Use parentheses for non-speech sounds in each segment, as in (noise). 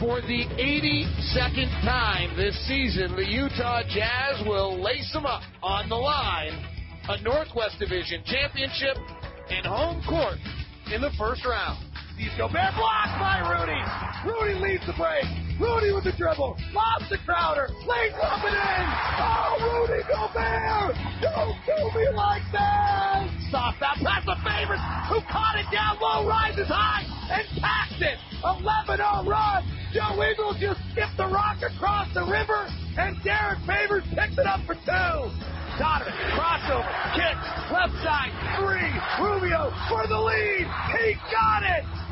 For the 82nd time this season, the Utah Jazz will lace them up on the line. A Northwest Division championship and home court in the first round. Steve Gobert blocked by Rudy. Rudy leads the break. Rudy with the dribble. Lobs to Crowder. Lays up and in. Oh, Rudy Gobert. Don't do me like that. Soft out past the favorites who caught it down low, rises high, and packed it. 11-0 run. Joe Ingles just skipped the rock across the river, and Derrick Favors picks it up for two. Donovan, crossover, kicks, left side, three, Rubio for the lead. He got it.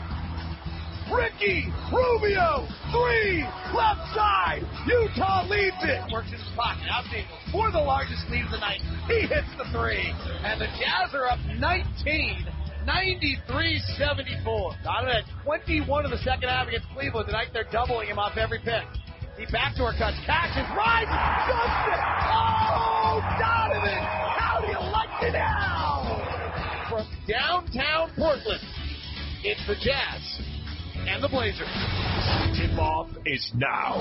Ricky Rubio, three, left side. Utah leads it. Works in his pocket, out to for the largest lead of the night. He hits the three, and the Jazz are up 19. 93-74. Donovan had 21 in the second half against Cleveland. Tonight they're doubling him off every pick. He backdoor cuts, catches, rides, dumps it. Oh, Donovan, how do you like it now? From downtown Portland, it's the Jazz and the Blazers. Tip-off is now.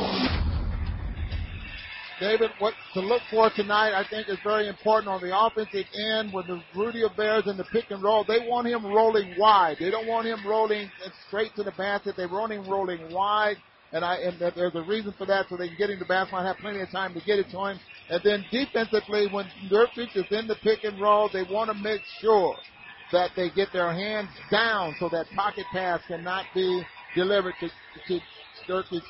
David, what to look for tonight, I think, is very important on the offensive end with the Rudy Bears in the pick and roll. They want him rolling wide. They don't want him rolling straight to the basket. They want him rolling wide. And I and there's a reason for that, so they can get him to the basket and have plenty of time to get it to him. And then defensively, when Nurkic is in the pick and roll, they want to make sure that they get their hands down so that pocket pass cannot be delivered to, to Nurkic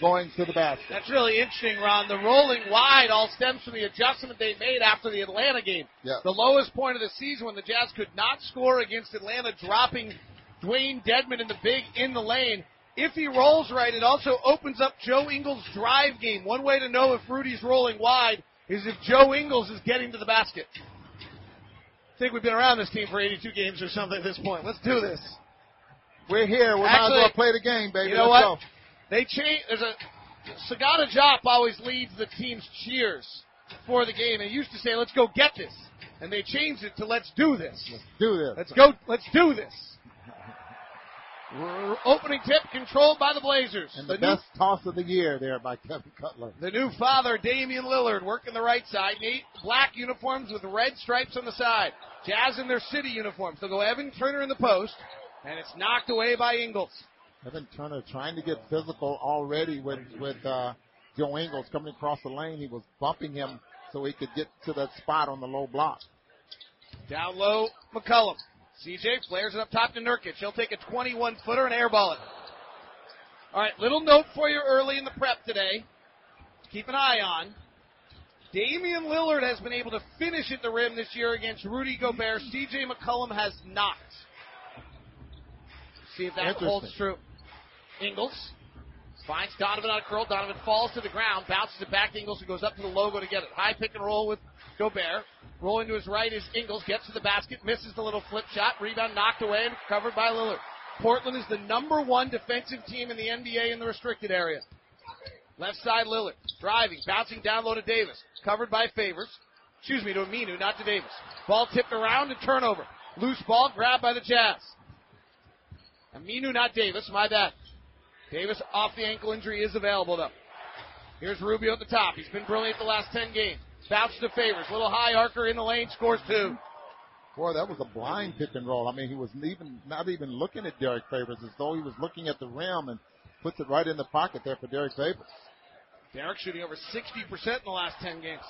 going to the basket. That's really interesting, Ron. The rolling wide all stems from the adjustment they made after the Atlanta game. Yeah. The lowest point of the season when the Jazz could not score against Atlanta, dropping Dewayne Dedmon in the big in the lane. If he rolls right, it also opens up Joe Ingles' drive game. One way to know if Rudy's rolling wide is if Joe Ingles is getting to the basket. I think we've been around this team for 82 games or something at this point. Let's do this. We're here. We might as well play the game, baby. You know Let's what? go. They change. There's a Sagata Jop always leads the team's cheers for the game, and used to say, "Let's go get this," and they changed it to "Let's do this." Let's do this. Let's go. Let's do this. R- (laughs) Opening tip controlled by the Blazers. And the, new, best toss of the year there by Kevin Cutler. the new father, Damian Lillard, working the right side. Neat black uniforms with red stripes on the side. Jazz in their city uniforms. They'll go Evan Turner in the post, and it's knocked away by Ingles. Evan Turner trying to get physical already with with uh, Joe Ingles coming across the lane. He was bumping him so he could get to that spot on the low block. Down low, McCollum. CJ flares it up top to Nurkic. He'll take a 21 footer and airball it. All right, little note for you early in the prep today. Keep an eye on. Damian Lillard has been able to finish at the rim this year against Rudy Gobert. CJ McCollum has not. See if that holds true. Ingles finds Donovan on a curl. Donovan falls to the ground, bounces it back to Ingles, who goes up to the logo to get it. High pick and roll with Gobert. Rolling to his right is Ingles, gets to the basket, misses the little flip shot. Rebound knocked away and covered by Lillard. Portland is the number one defensive team in the NBA in the restricted area. Left side Lillard. Driving, bouncing down low to Davis. Covered by Favors. Excuse me, to Aminu, not to Davis. Ball tipped around and turnover. Loose ball grabbed by the Jazz. Aminu, not Davis. My bad. Davis off the ankle injury is available though. Here's Rubio at the top. He's been brilliant the last 10 games. Bounce to Favors. Little high archer in the lane, scores two. Boy, that was a blind pick and roll. I mean, he was even not even looking at Derrick Favors as though he was looking at the rim and puts it right in the pocket there for Derrick Favors. Derrick shooting over 60% in the last 10 games.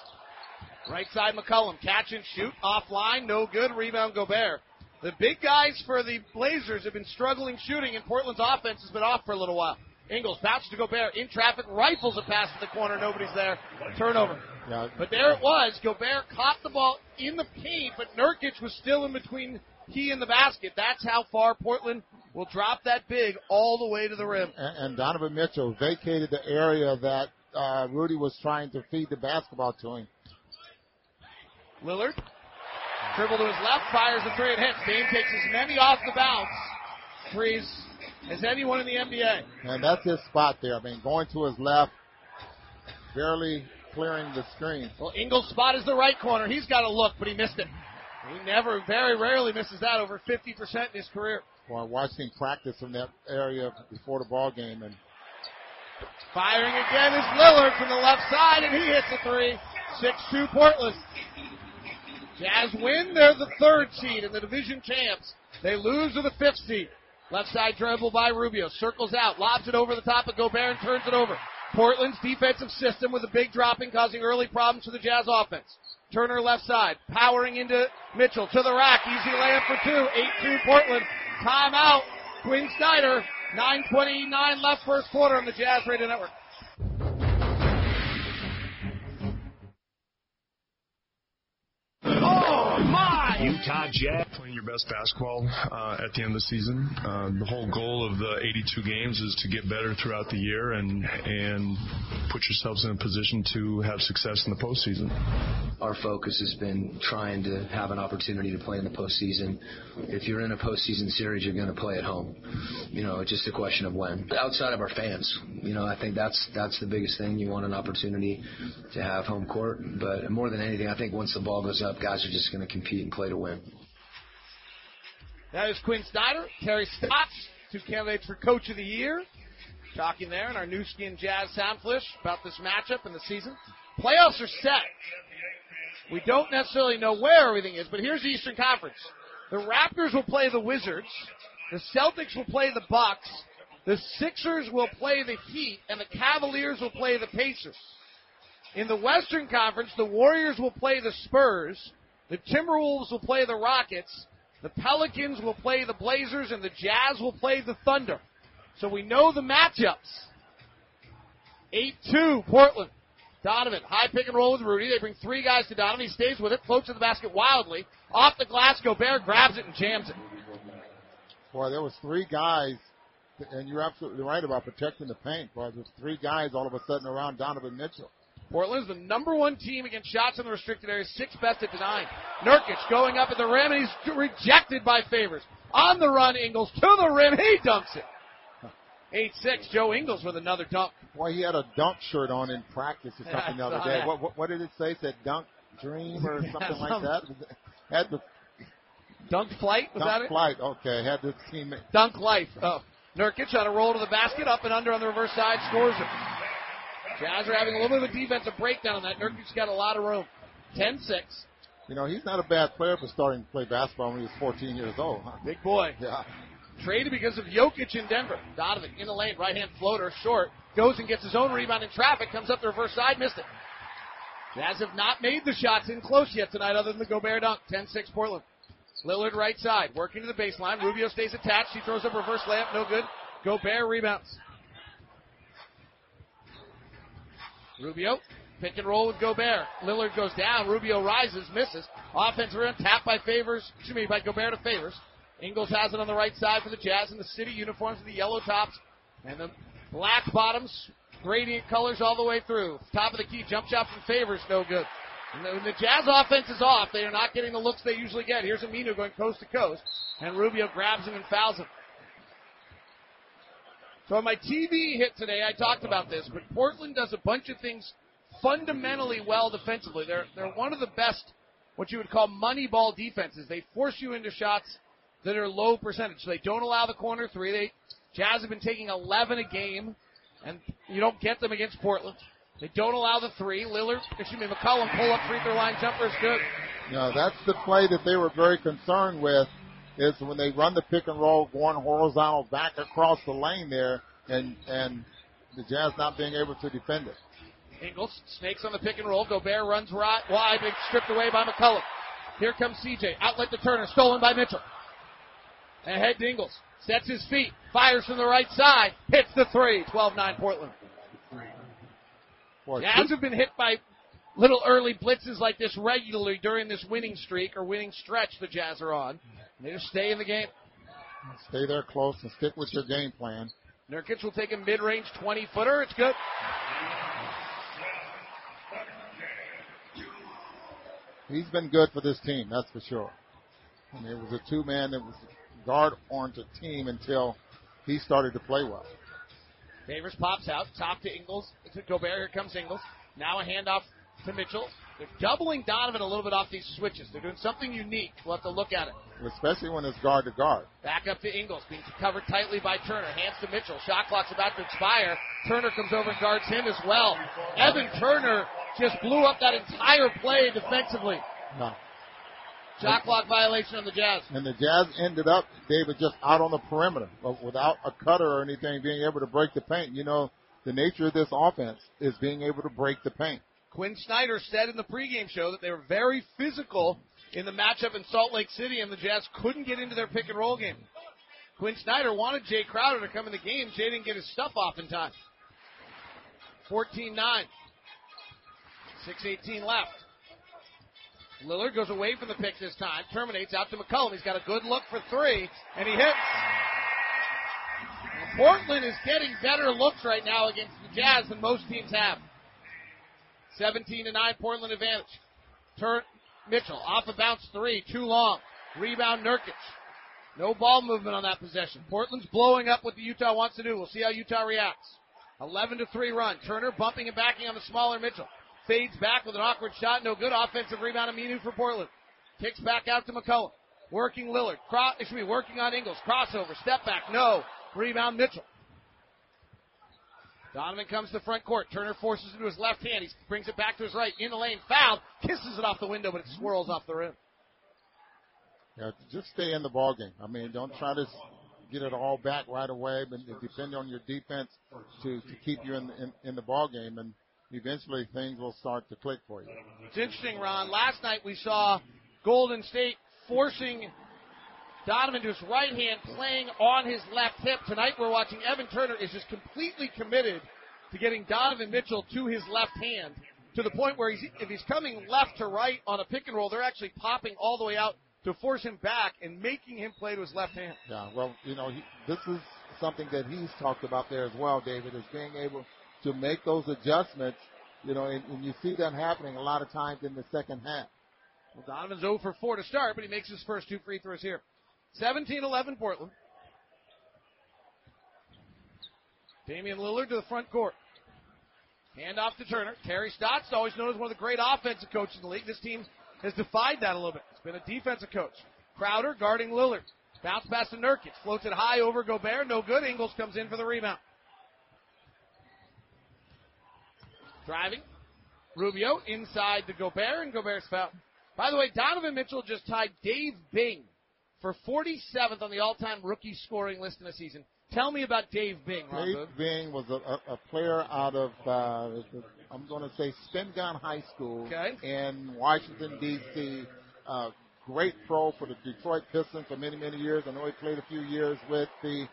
Right side McCollum. Catch and shoot. Offline. No good. Rebound Gobert. The big guys for the Blazers have been struggling shooting, and Portland's offense has been off for a little while. Ingles bounces to Gobert in traffic, rifles a pass to the corner. Nobody's there. Turnover. Yeah, But there it was. Gobert caught the ball in the paint, but Nurkic was still in between he and the basket. That's how far Portland will drop that big all the way to the rim. And, and Donovan Mitchell vacated the area that uh, Rudy was trying to feed the basketball to him. Lillard, dribble to his left, fires the three and hits. Dame takes as many off the bounce threes as anyone in the NBA. And that's his spot there. I mean, going to his left, barely clearing the screen. Well, Ingles' spot is the right corner. He's got a look, but he missed it. He never, very rarely misses that. Over 50% in his career. Well, I watched him practice from that area before the ball game, and firing again is Lillard from the left side, and he hits a three. 6-2 Portland. Jazz win. They're the third seed in the division champs. They lose to the fifth seed. Left side dribble by Rubio. Circles out. Lobs it over the top of Gobert and turns it over. Portland's defensive system with a big dropping causing early problems for the Jazz offense. Turner left side. Powering into Mitchell to the rack. Easy layup for two. 8-2 Portland. Timeout. Quinn Snyder. 9.29 left first quarter on the Jazz Radio Network. Utah Jazz playing your best basketball uh, at the end of the season. Uh, the whole goal of the 82 games is to get better throughout the year and and put yourselves in a position to have success in the postseason. Our focus has been trying to have an opportunity to play in the postseason. If you're in a postseason series, you're going to play at home. You know, it's just a question of when. Outside of our fans, you know, I think that's that's the biggest thing. You want an opportunity to have home court, but more than anything, I think once the ball goes up, guys are just going to compete and play to win. That is Quinn Snyder, Terry Stotts, two candidates for Coach of the Year. Talking there in our new Skin Jazz Soundflish about this matchup and the season. Playoffs are set. We don't necessarily know where everything is, but here's the Eastern Conference. The Raptors will play the Wizards. The Celtics will play the Bucks. The Sixers will play the Heat, and the Cavaliers will play the Pacers. In the Western Conference, the Warriors will play the Spurs. The Timberwolves will play the Rockets. The Pelicans will play the Blazers, and the Jazz will play the Thunder. So we know the matchups. 8-2, Portland. Donovan, high pick and roll with Rudy. They bring three guys to Donovan. He stays with it, floats to the basket wildly. Off the glass, Gobert grabs it and jams it. Boy, there was three guys, and you're absolutely right about protecting the paint. Boy, there's three guys all of a sudden around Donovan Mitchell. Portland's the number one team against shots in the restricted area, sixth best at denying. Nurkic going up at the rim, and he's rejected by Favors. On the run, Ingles to the rim, he dunks it. 8-6, Joe Ingles with another dunk. Boy, he had a dunk shirt on in practice or (laughs) something the other day. What, what, what did it say? It said dunk dream or (laughs) Yeah, something like that? Had the Dunk flight, was that dunk it? flight. Okay, had the teammate. Dunk life. Oh. Nurkic on a roll to the basket, up and under on the reverse side, scores it. Jazz are having a little bit of a defensive breakdown on that. Nurkic's got a lot of room. 10-6. You know, he's not a bad player for starting to play basketball when he was 14 years old. Huh? Big boy. Yeah. Traded because of Jokic in Denver. Donovan in the lane, right hand floater, short. Goes and gets his own rebound in traffic, comes up the reverse side, missed it. Jazz have not made the shots in close yet tonight other than the Gobert dunk. 10-6 Portland. Lillard right side, working to the baseline. Rubio stays attached. He throws up a reverse layup, no good. Gobert rebounds. Rubio, pick and roll with Gobert. Lillard goes down. Rubio rises, misses. Offense rebound, tap by Favors, excuse me, by Gobert to Favors. Ingles has it on the right side for the Jazz in the city uniforms with the yellow tops and the black bottoms, gradient colors all the way through. Top of the key, jump shot from Favors, no good. And When the Jazz offense is off, they are not getting the looks they usually get. Here's Aminu going coast to coast, and Rubio grabs him and fouls him. So on my TV hit today, I talked about this, but Portland does a bunch of things fundamentally well defensively. They're they're one of the best, what you would call money ball defenses. They force you into shots that are low percentage. So they don't allow the corner three. They Jazz have been taking 11 a game, and you don't get them against Portland. They don't allow the three. Lillard, excuse me, McCollum pull up free throw line jumper is good. Know, that's the play that they were very concerned with is when they run the pick and roll going horizontal back across the lane there and and the Jazz not being able to defend it. Ingles snakes on the pick and roll. Gobert runs right, wide, but stripped away by McCollum. Here comes CJ. Outlet to Turner, stolen by Mitchell. Ahead to Ingles. Sets his feet. Fires from the right side. Hits the three. 12-9 Portland. Boy, Jazz have been hit by little early blitzes like this regularly during this winning streak or winning stretch the Jazz are on. They just stay in the game. Stay there close and stick with your game plan. Nurkic will take a mid-range 20-footer. It's good. He's been good for this team, that's for sure. I mean, it was a two-man, it was guard-oriented team until he started to play well. Favors pops out, top to Ingles. To Gobert, here comes Ingles. Now a handoff to Mitchell. They're doubling Donovan a little bit off these switches. They're doing something unique. We'll have to look at it. Especially when it's guard to guard. Back up to Ingles, being covered tightly by Turner. Hands to Mitchell. Shot clock's about to expire. Turner comes over and guards him as well. Evan Turner just blew up that entire play defensively. No. Shot clock violation on the Jazz. And the Jazz ended up, David, just out on the perimeter, but without a cutter or anything, being able to break the paint. You know, the nature of this offense is being able to break the paint. Quinn Snyder said in the pregame show that they were very physical in the matchup in Salt Lake City, and the Jazz couldn't get into their pick and roll game. Quinn Snyder wanted Jae Crowder to come in the game. Jae didn't get his stuff off in time. 14 9. 6.18 left. Lillard goes away from the pick this time, terminates out to McCollum. He's got a good look for three, and he hits. Portland is getting better looks right now against the Jazz than most teams have. 17 to 9 Portland advantage. Turn Mitchell off a bounce three, too long. Rebound Nurkic. No ball movement on that possession. Portland's blowing up what the Utah wants to do. We'll see how Utah reacts. 11 to 3 run. Turner bumping and backing on the smaller Mitchell. Fades back with an awkward shot. No good. Offensive rebound. Aminu for Portland. Kicks back out to McCollum. Working Lillard. Cross, excuse me, working on Ingles. Crossover. Step back. No. Rebound Mitchell. Donovan comes to the front court. Turner forces it to his left hand. He brings it back to his right. In the lane. Fouled. Kisses it off the window, but it swirls off the rim. Yeah, just stay in the ball game. I mean, don't try to get it all back right away, but depend on your defense to, to keep you in, in, in the ball game, and eventually things will start to click for you. It's interesting, Ron. Last night we saw Golden State forcing Donovan to his right hand, playing on his left hip. Tonight we're watching Evan Turner is just completely committed to getting Donovan Mitchell to his left hand to the point where he's, if he's coming left to right on a pick and roll, they're actually popping all the way out to force him back and making him play to his left hand. Yeah, well, you know, he, this is something that he's talked about there as well, David, is being able to make those adjustments, you know, and, and you see that happening a lot of times in the second half. Well, Donovan's 0 for 4 to start, but he makes his first two free throws here. 17-11 Portland. Damian Lillard to the front court. Hand off to Turner. Terry Stotts, always known as one of the great offensive coaches in the league. This team has defied that a little bit. It's been a defensive coach. Crowder guarding Lillard. Bounce pass to Nurkic. Floats it high over Gobert. No good. Ingles comes in for the rebound. Driving. Rubio inside to Gobert, and Gobert's foul. By the way, Donovan Mitchell just tied Dave Bing for 47th on the all-time rookie scoring list in the season. Tell me about Dave Bing, Dave Boone. Bing was a, a, a player out of, uh, I'm going to say Spingarn High School Okay. in Washington, D.C. Uh, great pro for the Detroit Pistons for many, many years. I know he played a few years with the,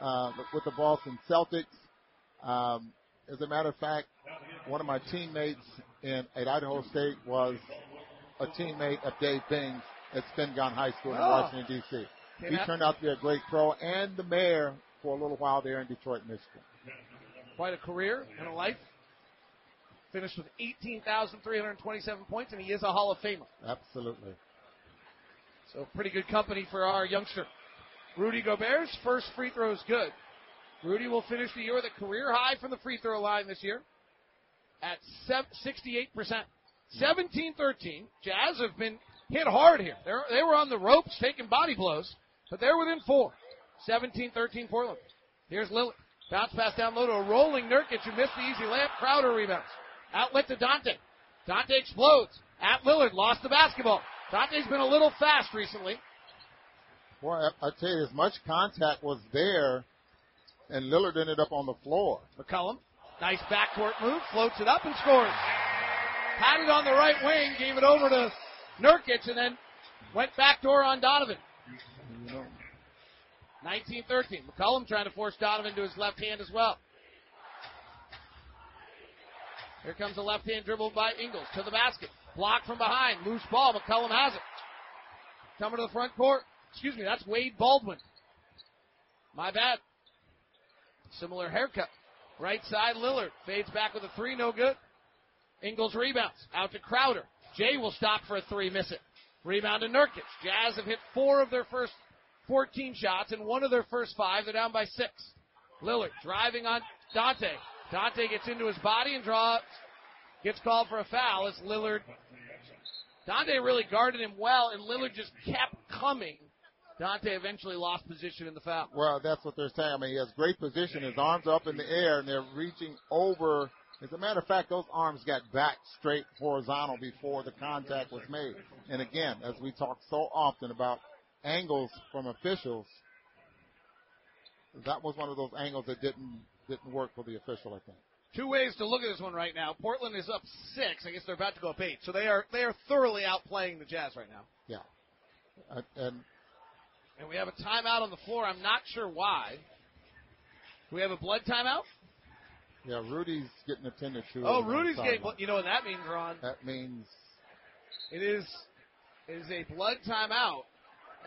uh, with the Boston Celtics. Um, as a matter of fact, one of my teammates in, at Idaho State was a teammate of Dave Bing's at Spingarn High School in Oh. Washington, D.C. He turned out to be a great pro and the mayor for a little while there in Detroit, Michigan. Quite a career and a life. Finished with 18,327 points, and he is a Hall of Famer. Absolutely. So pretty good company for our youngster. Rudy Gobert's first free throw is good. Rudy will finish the year with a career high from the free throw line this year at 68%. 17-13. Jazz have been hit hard here. They're, they were on the ropes taking body blows, but they're within four. 17-13 Portland. Here's Lillard. Bounce pass down low to a rolling Nurkic who missed the easy layup. Crowder rebounds. Outlet to Dante. Dante explodes. At Lillard. Lost the basketball. Dante's been a little fast recently. Well, I, I tell you, as much contact was there, and Lillard ended up on the floor. McCollum. Nice backcourt move. Floats it up and scores. Had it on the right wing. Gave it over to Nurkic and then went backdoor on Donovan. 19-13. McCollum trying to force Donovan to his left hand as well. Here comes a left hand dribble by Ingles to the basket. Blocked from behind. Loose ball. McCollum has it. Coming to the front court. Excuse me, that's Wade Baldwin. My bad. Similar haircut. Right side, Lillard. Fades back with a three, no good. Ingles rebounds. Out to Crowder. Jae will stop for a three, miss it. Rebound to Nurkic. Jazz have hit four of their first 14 shots and one of their first five. They're down by six. Lillard driving on Dante. Dante gets into his body and draws, gets called for a foul It's Lillard. Dante really guarded him well and Lillard just kept coming. Dante eventually lost position in the foul. Well, that's what they're saying. I mean, he has great position. His arms are up in the air and they're reaching over. As a matter of fact, those arms got back straight horizontal before the contact was made. And again, as we talk so often about angles from officials, that was one of those angles that didn't didn't work for the official, I think. Two ways to look at this one right now. Portland is up six. I guess they're about to go up eight. So they are they are thoroughly outplaying the Jazz right now. Yeah. Uh, and and we have a timeout on the floor. I'm not sure why. Do we have a blood timeout? Yeah, Rudy's getting attended to. Oh, Rudy's getting. You know what that means, Ron? That means it is it is a blood timeout,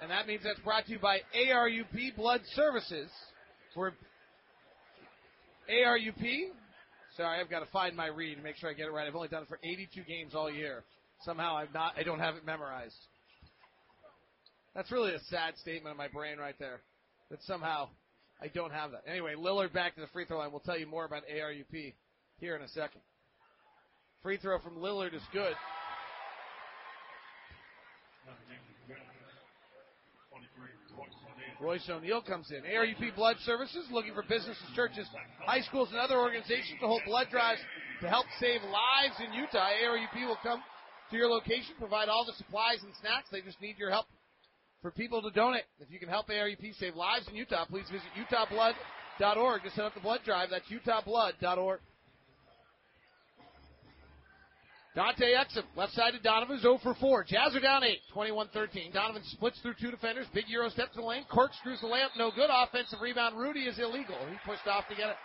and that means that's brought to you by ARUP Blood Services. For ARUP. Sorry, I've got to find my read and make sure I get it right. I've only done it for 82 games all year. Somehow I'm not. I don't have it memorized. That's really a sad statement in my brain right there. That somehow I don't have that. Anyway, Lillard back to the free throw line. We'll tell you more about ARUP here in a second. Free throw from Lillard is good. Royce O'Neale comes in. ARUP Blood Services looking for businesses, churches, high schools, and other organizations to hold blood drives to help save lives in Utah. ARUP will come to your location, provide all the supplies and snacks. They just need your help for people to donate. If you can help ARUP save lives in Utah, please visit utahblood.org to set up the blood drive. That's utahblood.org. Dante Exum, left side to Donovan, is 0 for 4. Jazz are down 8, 21-13. Donovan splits through two defenders. Big Euro step to the lane. Corkscrews the layup, no good. Offensive rebound. Rudy is illegal. He pushed off to get it.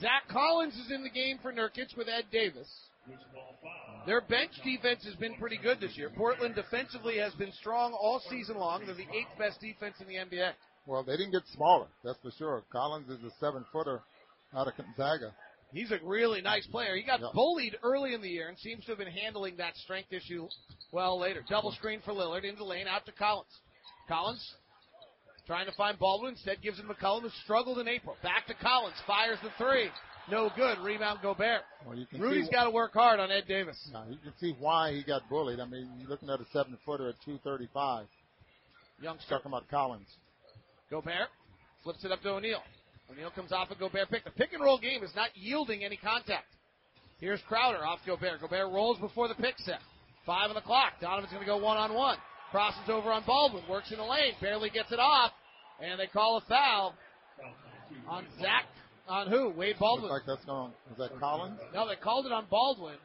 Zach Collins is in the game for Nurkic with Ed Davis. Their bench defense has been pretty good this year. Portland defensively has been strong all season long. They're the eighth best defense in the NBA. Well, they didn't get smaller, that's for sure. Collins is a seven footer out of Gonzaga. He's a really nice player. He got yep. bullied early in the year and seems to have been handling that strength issue well later. Double screen for Lillard into lane out to Collins. Collins trying to find Baldwin. Instead gives him McCollum who struggled in April. Back to Collins. Fires the three. No good. Rebound Gobert. Well, Rudy's got to work hard on Ed Davis. Yeah, you can see why he got bullied. I mean, you're looking at a seven footer at 235. Youngster. Talking about Collins. Gobert flips it up to O'Neale. O'Neale comes off a Gobert pick. The pick and roll game is not yielding any contact. Here's Crowder off Gobert. Gobert rolls before the pick set. Five on the clock. Donovan's going to go one on one. Crosses over on Baldwin. Works in the lane. Barely gets it off. And they call a foul on Zach. On who? Wade Baldwin. Looks like that's going. Is that Collins? No, they called it on Baldwin.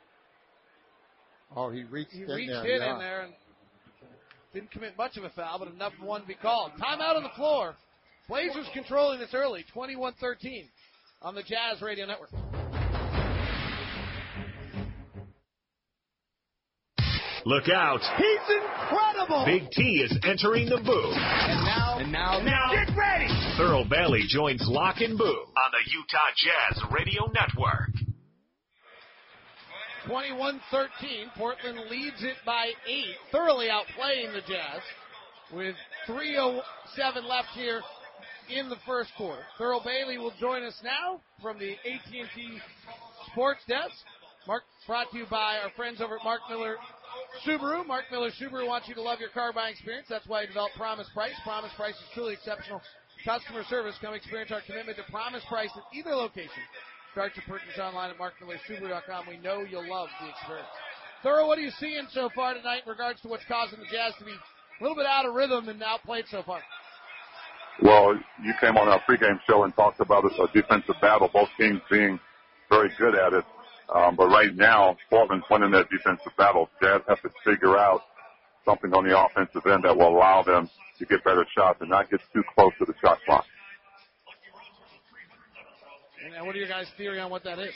Oh, he reached he in reached there. in, yeah. in there and didn't commit much of a foul, but enough for one to be called. Timeout on the floor. Blazers controlling this early, 21-13 on the Jazz Radio Network. Look out. He's incredible. Big T is entering the booth. And now, and now, and now, get ready. Thurl Bailey joins Locke and Boone on the Utah Jazz Radio Network. 21-13. Portland leads it by eight, thoroughly outplaying the Jazz with 3.07 left here in the first quarter. Thurl Bailey will join us now from the AT&T Sports Desk. Mark, brought to you by our friends over at Mark Miller Subaru. Mark Miller Subaru wants you to love your car buying experience. That's why he developed Promise Price. Promise Price is truly exceptional customer service. Come experience our commitment to Promise Price at either location. Start your purchase online at markmillersubaru.com. We know you'll love the experience. Thurl, what are you seeing so far tonight in regards to what's causing the Jazz to be a little bit out of rhythm and outplayed so far? Well, you came on our pregame show and talked about a defensive battle, both teams being very good at it. Um, but right now, Portland's winning that defensive battle. Jazz have to figure out something on the offensive end that will allow them to get better shots and not get too close to the shot clock. And what are your guys' theory on what that is?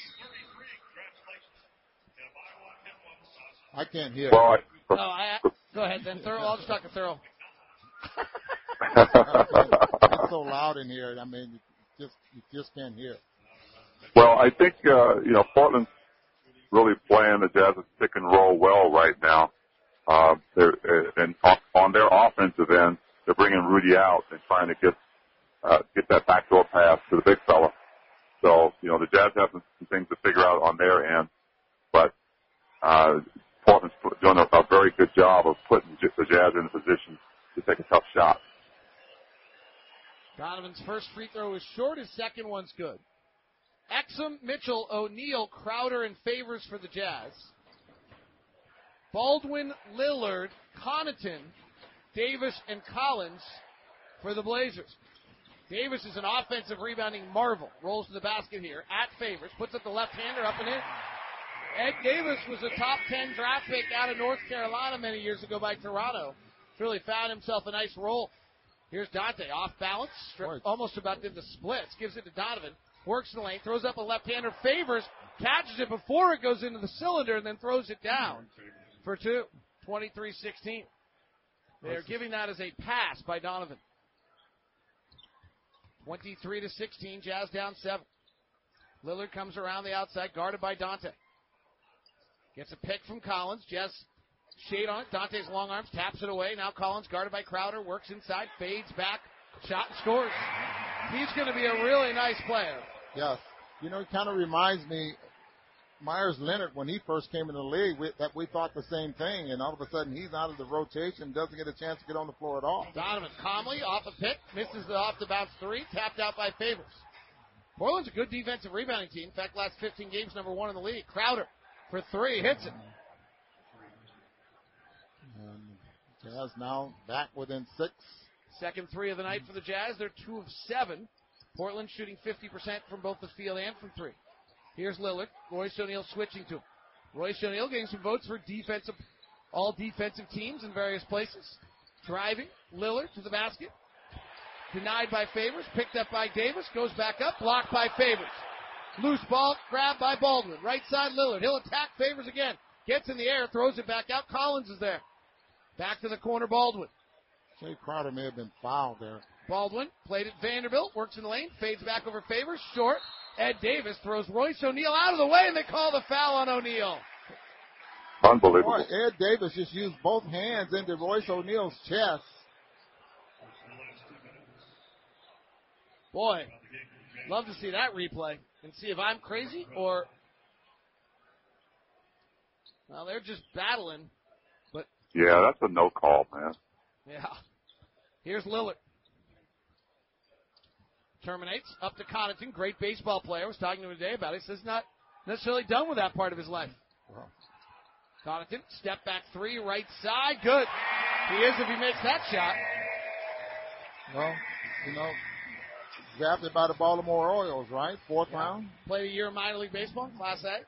I can't hear. Well, I, no, I, go ahead then. Thurl, I'll just talk to Thurl. (laughs) it's so loud in here. I mean, you just you just can't hear well, I think uh, you know Portland's really playing the Jazz's pick and roll well right now. Uh, they're uh, and on, their offensive end, they're bringing Rudy out and trying to get uh, get that backdoor pass to the big fella. So you know the Jazz have some, some things to figure out on their end, but uh, Portland's doing a, a very good job of putting the Jazz in a position to take a tough shot. Donovan's first free throw is short. His second one's good. Exum, Mitchell, O'Neale, Crowder, and Favors for the Jazz. Baldwin, Lillard, Connaughton, Davis, and Collins for the Blazers. Davis is an offensive rebounding marvel. Rolls to the basket here at Favors. Puts up the left-hander up and in. Ed Davis was a top 10 draft pick out of North Carolina many years ago by Toronto. Really found himself a nice role. Here's Dante off balance, almost about did the splits. Gives it to Donovan. Works in the lane, throws up a left-hander. Favors catches it before it goes into the cylinder and then throws it down for two. 23-16. They are giving that as a pass by Donovan. 23 to 16, Jazz down seven. Lillard comes around the outside, guarded by Dante. Gets a pick from Collins. Jazz shade on it. Dante's long arms taps it away. Now Collins guarded by Crowder, works inside, fades back, shot and scores. He's going to be a really nice player. Yes. You know, it kind of reminds me, Meyers Leonard, when he first came in the league, we, that we thought the same thing, and all of a sudden he's out of the rotation, doesn't get a chance to get on the floor at all. Donovan calmly off a pick, misses the off the bounce three, tapped out by Favors. Portland's a good defensive rebounding team. In fact, last 15 games, number one in the league. Crowder for three, hits it. And Jazz now back within six. Second three of the night for the Jazz. They're two of seven. Portland shooting 50% from both the field and from three. Here's Lillard. Royce O'Neale switching to him. Royce O'Neale getting some votes for defensive, all defensive teams in various places. Driving. Lillard to the basket. Denied by Favors. Picked up by Davis. Goes back up. Blocked by Favors. Loose ball. Grabbed by Baldwin. Right side Lillard. He'll attack Favors again. Gets in the air. Throws it back out. Collins is there. Back to the corner. Baldwin. Jae Crowder may have been fouled there. Baldwin played at Vanderbilt, works in the lane, fades back over Favors, short. Ed Davis throws Royce O'Neale out of the way, and they call the foul on O'Neale. Unbelievable. Boy, Ed Davis just used both hands into Royce O'Neale's chest. Boy, love to see that replay and see if I'm crazy or. Well, they're just battling, but Yeah, that's a no call, man. yeah. Here's Lillard. Terminates up to Connaughton, great baseball player. I Was talking to him today about it. Says not necessarily done with that part of his life. Connaughton, step back three, right side, good. He is if he makes that shot. Well, you know, drafted by the Baltimore Orioles, right? Fourth round. Played a year of minor league baseball, Class A.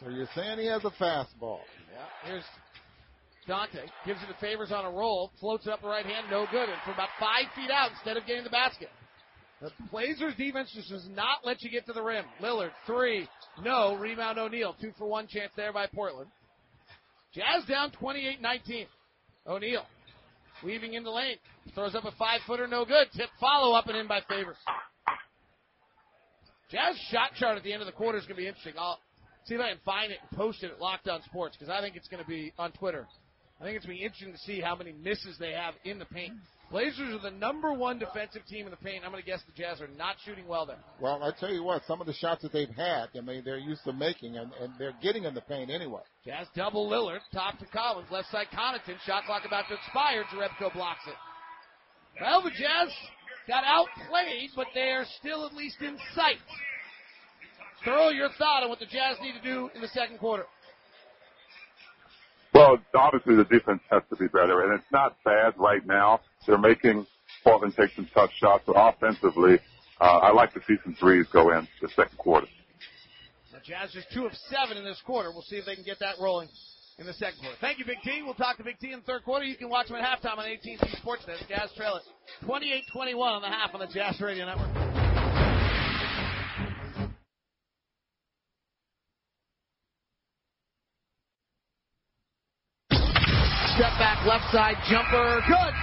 So you're saying he has a fastball. Yeah. Here's Dante. Gives it to Favors on a roll. Floats it up the right hand. No good. And from about five feet out instead of getting the basket. The Blazers defense just does not let you get to the rim. Lillard, three. No. Rebound O'Neale. Two for one chance there by Portland. Jazz down 28-19. O'Neale. Weaving in the lane. Throws up a five footer. No good. Tip follow up and in by Favors. Jazz shot chart at the end of the quarter is going to be interesting. I'll see if I can find it and post it at Lockdown Sports because I think it's going to be on Twitter. I think it's going to be interesting to see how many misses they have in the paint. Blazers are the number one defensive team in the paint. I'm going to guess the Jazz are not shooting well there. Well, I tell you what, some of the shots that they've had, I mean, they're used to making, and, and they're getting in the paint anyway. Jazz double Lillard, top to Collins, left side Connaughton, shot clock about to expire. Jerebko blocks it. Well, the Jazz got outplayed, but they are still at least in sight. Thurl your thought on what the Jazz need to do in the second quarter. Well, obviously the defense has to be better, and it's not bad right now. They're making Portland take some tough shots, but offensively, uh, I like to see some threes go in the second quarter. The Jazz just two of seven in this quarter. We'll see if they can get that rolling in the second quarter. Thank you, Big T. We'll talk to Big T in the third quarter. You can watch them at halftime on AT&T Sportsnet. Jazz trail it 28-21 on the half on the Jazz Radio Network. Left side jumper. Good.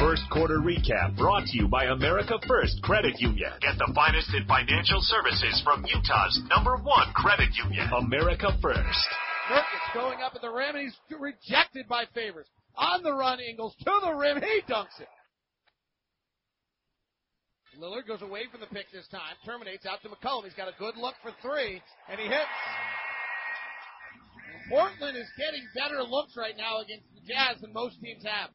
First quarter recap brought to you by America First Credit Union. Get the finest in financial services from Utah's number one credit union, America First. Nurkic going up at the rim and he's rejected by Favors. On the run, Ingles to the rim. He dunks it. Lillard goes away from the pick this time, terminates out to McCollum. He's got a good look for three, and he hits. Portland is getting better looks right now against the Jazz than most teams have.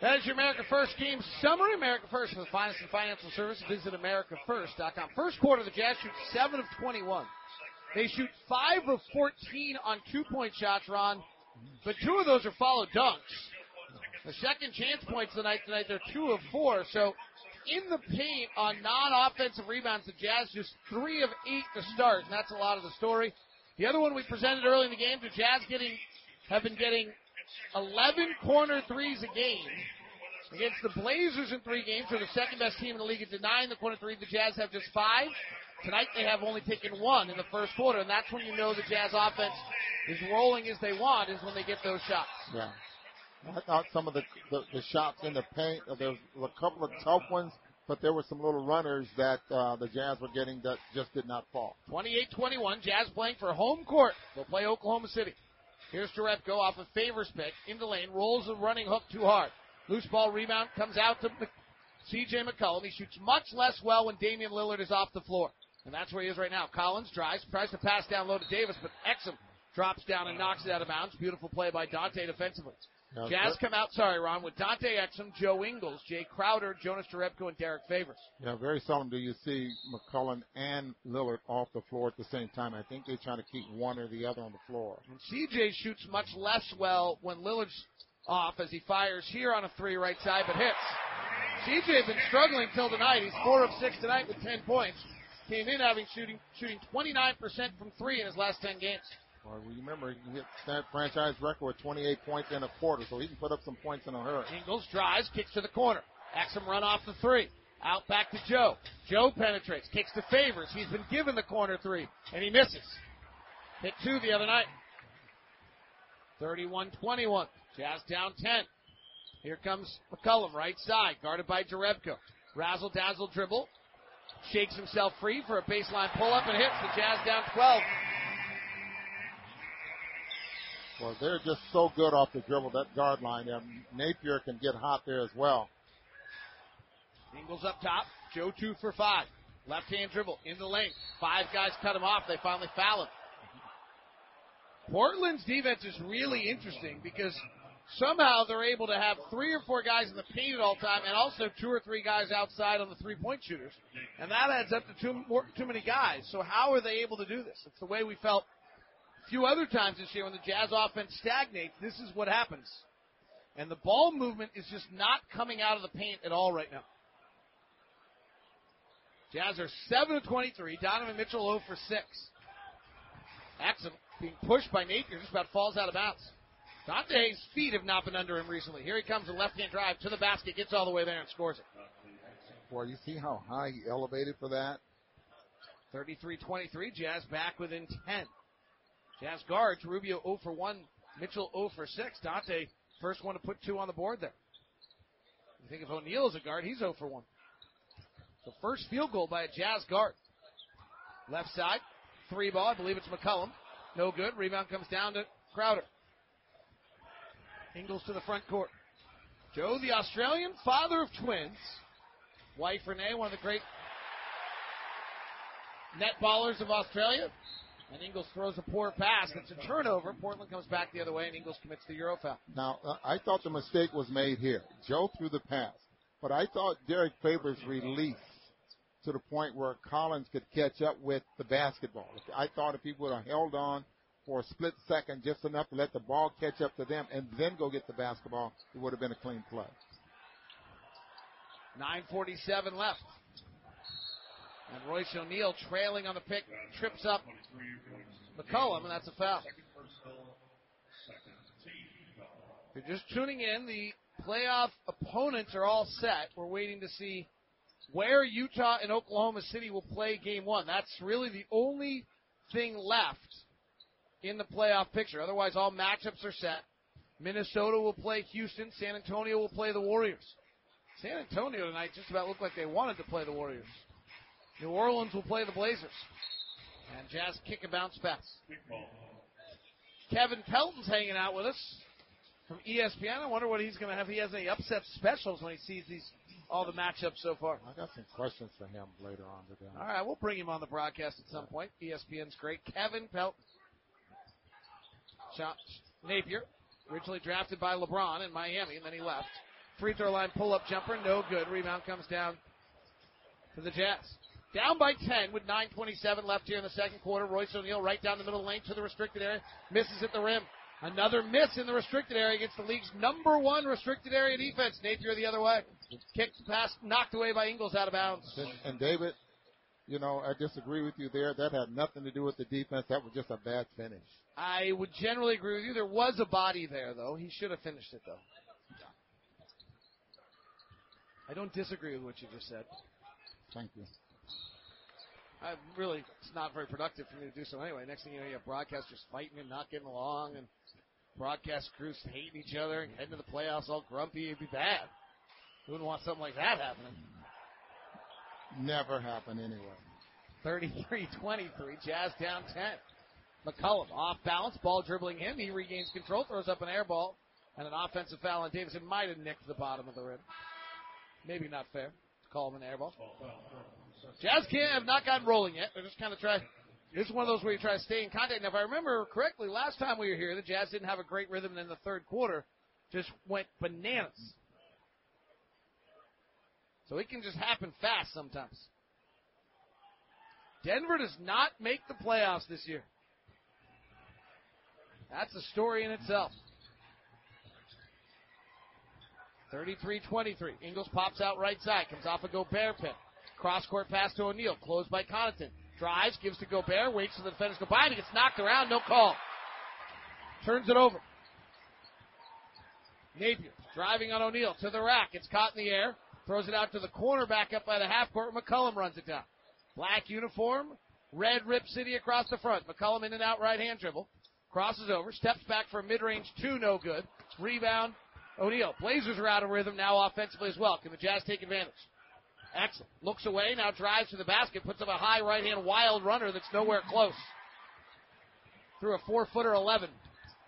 That is your America First game summary. America First for the finest in financial services. Visit AmericaFirst.com. First quarter, the Jazz shoot 7 of 21. They shoot 5 of 14 on two point shots, Ron, but two of those are followed dunks. The second chance points tonight, tonight they're 2 of 4. So in the paint on non-offensive rebounds, the Jazz just 3 of 8 to start, and that's a lot of the story. The other one we presented early in the game, the Jazz getting have been getting 11 corner threes a game. Against the Blazers in three games, they're the second best team in the league at denying the corner three. The Jazz have just five. Tonight they have only taken one in the first quarter, and that's when you know the Jazz offense is rolling as they want, is when they get those shots. Yeah. I thought some of the, the, the shots in the paint, there was a couple of tough ones, but there were some little runners that uh, the Jazz were getting that just did not fall. 28-21, Jazz playing for home court. They'll play Oklahoma City. Here's Jerebko off a Favors pick in the lane, rolls the running hook too hard. Loose ball rebound comes out to C.J. McCollum. He shoots much less well when Damian Lillard is off the floor. And that's where he is right now. Collins drives, tries to pass down low to Davis, but Exum drops down and knocks it out of bounds. Beautiful play by Dante defensively. Now, Jazz come out, sorry, Ron, with Dante Exum, Joe Ingles, Jae Crowder, Jonas Jerebko, and Derrick Favors. Yeah, very seldom do you see McCollum and Lillard off the floor at the same time. I think they're trying to keep one or the other on the floor. And CJ shoots much less well when Lillard's off as he fires here on a three right side, but hits. CJ has been struggling till tonight. He's four of six tonight with 10 points. Came in having shooting shooting 29% from three in his last 10 games. Well, remember, he hit that franchise record with 28 points in a quarter, so he can put up some points in a hurry. Ingles drives, kicks to the corner. Exum run off the three. Out back to Joe. Joe penetrates, kicks to Favors. He's been given the corner three, and he misses. Hit two the other night. 31-21. Jazz down 10. Here comes McCollum, right side, guarded by Jerebko. Razzle dazzle dribble. Shakes himself free for a baseline pull up and hits the Jazz down 12. Well, they're just so good off the dribble, that guard line there. Napier can get hot there as well. Ingles up top. Joe two for five. Left hand dribble in the lane. Five guys cut him off. They finally foul him. Portland's defense is really interesting because somehow they're able to have three or four guys in the paint at all time and also two or three guys outside on the three point shooters. And that adds up to too, more, too many guys. So how are they able to do this? It's the way we felt few other times this year when the Jazz offense stagnates. This is what happens. And the ball movement is just not coming out of the paint at all right now. Jazz are 7 of 23. Donovan Mitchell 0 for 6. Exum being pushed by Napier just about falls out of bounds. Dante's feet have not been under him recently. Here he comes, a left-hand drive to the basket, gets all the way there and scores it. Boy, you see how high he elevated for that? 33-23, Jazz back within 10. Jazz guards, Rubio 0 for 1, Mitchell 0 for 6. Dante, first one to put two on the board there. You think if O'Neale is a guard, he's 0 for 1. The first field goal by a Jazz guard. Left side, three ball, I believe it's McCollum. No good. Rebound comes down to Crowder. Ingles to the front court. Joe, the Australian, father of twins. Wife Renae, one of the great net ballers of Australia. And Ingles throws a poor pass. It's a turnover. Portland comes back the other way, and Ingles commits the Euro foul. Now, uh, I thought the mistake was made here. Joe threw the pass. But I thought Derrick Favors released to the point where Collins could catch up with the basketball. I thought if he would have held on for a split second, just enough to let the ball catch up to them and then go get the basketball, it would have been a clean play. 9.47 left. And Royce O'Neale trailing on the pick, trips up McCollum, and that's a foul. If you're just tuning in, the playoff opponents are all set. We're waiting to see where Utah and Oklahoma City will play game one. That's really the only thing left in the playoff picture. Otherwise, all matchups are set. Minnesota will play Houston. San Antonio will play the Warriors. San Antonio tonight just about looked like they wanted to play the Warriors. New Orleans will play the Blazers. And Jazz kick and bounce pass. Kevin Pelton's hanging out with us from ESPN. I wonder what he's going to have. If he has any upset specials when he sees these all the matchups so far. I got some questions for him later on today. All right, we'll bring him on the broadcast at some point. ESPN's great. Kevin Pelton. Shabazz Napier, originally drafted by LeBron in Miami, and then he left. Free throw line pull up jumper, no good. Rebound comes down to the Jazz. Down by 10 with 9.27 left here in the second quarter. Royce O'Neale right down the middle lane to the restricted area. Misses at the rim. Another miss in the restricted area against the league's number one restricted area defense. Napier the other way. Kicked pass knocked away by Ingles out of bounds. And, and David, you know, I disagree with you there. That had nothing to do with the defense. That was just a bad finish. I would generally agree with you. There was a body there, though. He should have finished it, though. I don't disagree with what you just said. Thank you. I really, it's not very productive for me to do so anyway. Next thing you know, you have broadcasters fighting and not getting along, and broadcast crews hating each other and heading to the playoffs all grumpy. It'd be bad. Who wouldn't want something like that happening? Never happen anyway. 33-23, Jazz down 10. McCollum off balance, ball dribbling him. He regains control, throws up an air ball, and an offensive foul on Davis. It might have nicked the bottom of the rim. Maybe not fair to call him an air ball. Jazz can't have not gotten rolling yet. They're just kind of trying. It's one of those where you try to stay in contact. Now, if I remember correctly, last time we were here, the Jazz didn't have a great rhythm in the third quarter. Just went bananas. So it can just happen fast sometimes. Denver does not make the playoffs this year. That's a story in itself. 33-23. Ingles pops out right side. Comes off a Gobert pin. Cross court pass to O'Neale. Closed by Connaughton. Drives, gives to Gobert. Waits for the defenders to go by. He gets knocked around. No call. Turns it over. Napier driving on O'Neale to the rack. It's caught in the air. Throws it out to the corner back up by the half court. McCollum runs it down. Black uniform. Red Rip City across the front. McCollum in and out right hand dribble. Crosses over. Steps back for a mid range two. No good. Rebound. O'Neale. Blazers are out of rhythm now offensively as well. Can the Jazz take advantage? Excellent. Looks away, now drives to the basket, puts up a high right hand wild runner that's nowhere close. Through a four footer 11.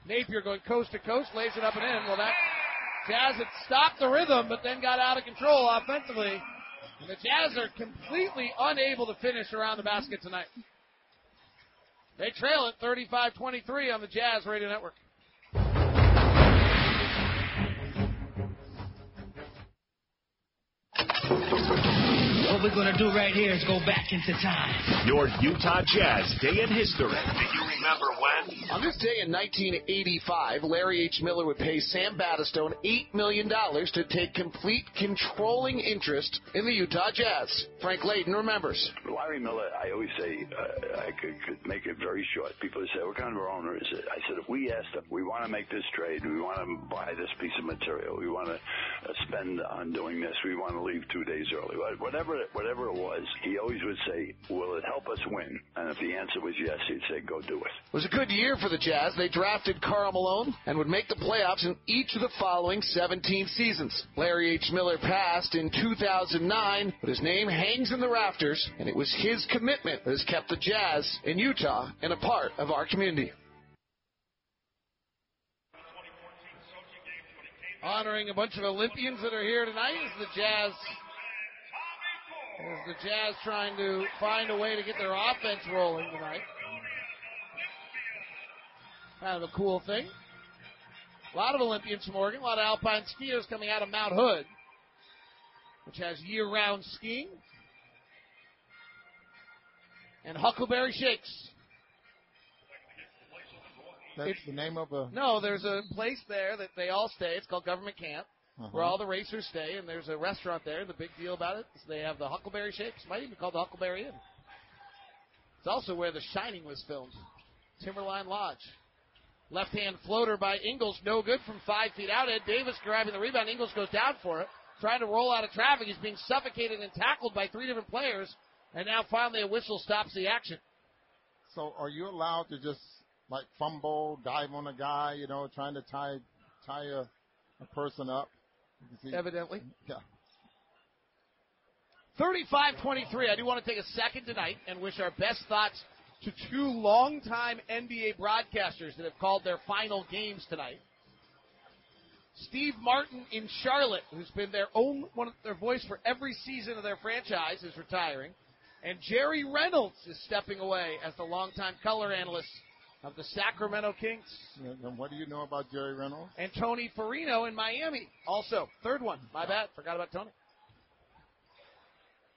Napier going coast to coast, lays it up and in. Well, that Jazz had stopped the rhythm, but then got out of control offensively. And the Jazz are completely unable to finish around the basket tonight. They trail it 35 23 on the Jazz Radio Network. What we're gonna do right here is go back into time. Your Utah Jazz Day in History. Do you remember when? On this day in 1985, Larry H. Miller would pay Sam Battistone $8 million to take complete controlling interest in the Utah Jazz. Frank Layden remembers. Larry Miller, I always say, uh, I could, could make it very short. People say, what kind of owner is it? I said, if we asked them, we want to make this trade, we want to buy this piece of material, we want to uh, spend on doing this, we want to leave two days early, whatever, whatever it was, he always would say, will it help us win? And if the answer was yes, he'd say, go do it. It was a good year for the Jazz. They drafted Karl Malone and would make the playoffs in each of the following 17 seasons. Larry H. Miller passed in 2009, but his name hangs in the rafters, and it was his commitment that has kept the Jazz in Utah and a part of our community. Honoring a bunch of Olympians that are here tonight is the Jazz. Is the Jazz trying to find a way to get their offense rolling tonight? Kind of a cool thing. A lot of Olympians from Oregon, a lot of alpine skiers coming out of Mount Hood, which has year-round skiing. And Huckleberry Shakes. That's the name of a. No, there's a place there that they all stay. It's called Government Camp, Uh-huh. where all the racers stay, and there's a restaurant there. The big deal about it is they have the Huckleberry Shakes. Might even be called the Huckleberry Inn. It's also where The Shining was filmed. Timberline Lodge. Left hand floater by Ingles, no good from five feet out. Ed Davis grabbing the rebound. Ingles goes down for it, trying to roll out of traffic. He's being suffocated and tackled by three different players, and now finally a whistle stops the action. So are you allowed to just like fumble, dive on a guy, you know, trying to tie tie a, a person up. You can see- Evidently. Yeah. 35-23. I do want to take a second tonight and wish our best thoughts to two longtime NBA broadcasters that have called their final games tonight. Steve Martin in Charlotte, who's been their own one of their voice for every season of their franchise, is retiring, and Jerry Reynolds is stepping away as the longtime color analyst of the Sacramento Kings. And what do you know about Jerry Reynolds? And Tony Farino in Miami, also third one. My bad, forgot about Tony.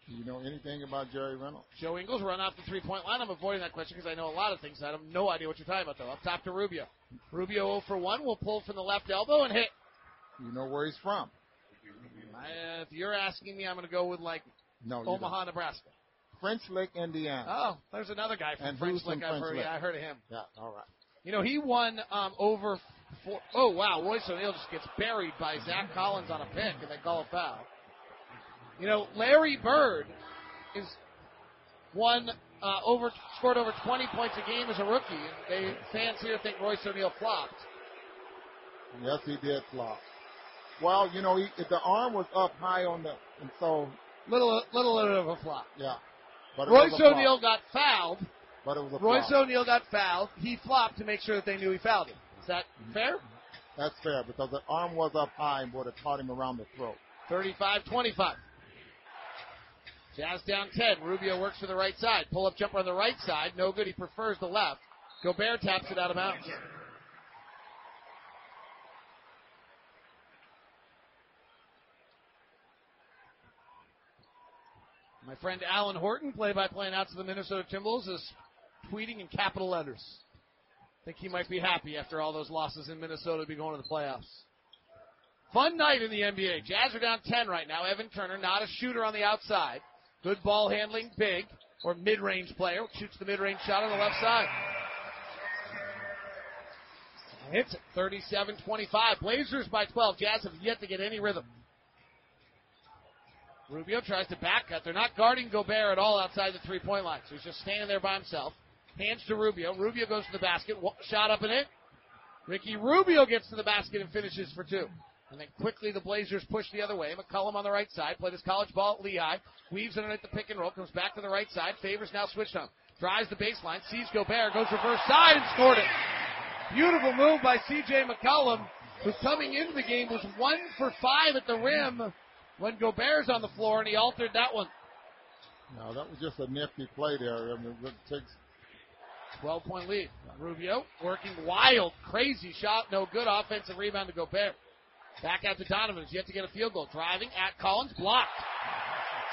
Do you know anything about Jerry Reynolds? Joe Ingles run off the three point line. I'm avoiding that question because I know a lot of things. I have no idea what you're talking about, though. Up top to Rubio. Rubio 0 for 1 will pull from the left elbow and hit. You know where he's from? I, if you're asking me, I'm going to go with like No, Omaha, Nebraska. French Lick, Indiana. Oh, there's another guy from And French from Lick I've French heard. Lick? Yeah, I heard of him. Yeah, all right. You know, he won um, over. Four, oh wow, Royce O'Neale just gets buried by Zach Collins on a pick, and they call a foul. You know, Larry Bird is one uh, over scored over 20 points a game as a rookie, and they fans here think Royce O'Neale flopped. Yes, he did flop. Well, you know, he, the arm was up high on the, and so Little little bit of a flop. yeah. But Royce was a flop. O'Neale got fouled. But it was a Royce. O'Neale got fouled. He flopped to make sure that they knew he fouled him. Is that mm-hmm. fair? That's fair because the arm was up high and would have caught him around the throat. 35-25. Jazz down 10. Rubio works for the right side. Pull up jumper on the right side. No good. He prefers the left. Gobert taps it out of bounds. My friend Alan Horton, play-by-play announcer of the Minnesota Timberwolves, is tweeting in capital letters. Think he might be happy after all those losses in Minnesota to be going to the playoffs. Fun night in the NBA. Jazz are down 10 right now. Evan Turner, not a shooter on the outside. Good ball handling, big, or mid-range player. Shoots the mid-range shot on the left side. Hits it 37-25. Blazers by 12. Jazz have yet to get any rhythm. Rubio tries to back cut. They're not guarding Gobert at all outside the three-point line, so he's just standing there by himself. Hands to Rubio. Rubio goes to the basket. Shot up and in. Ricky Rubio gets to the basket and finishes for two. And then quickly the Blazers push the other way. McCollum on the right side, played his college ball at Lehigh, weaves underneath the pick and roll, comes back to the right side. Favors now switched on. Drives the baseline, sees Gobert, goes reverse side and scored it. Beautiful move by CJ McCollum, who coming into the game was one for five at the rim when Gobert's on the floor, and he altered that one. No, that was just a nifty play there. I mean, it takes 12 point lead. Rubio working wild, crazy shot, no good. Offensive rebound to Gobert. Back out to Donovan. He's yet to get a field goal. Driving at Collins, blocked.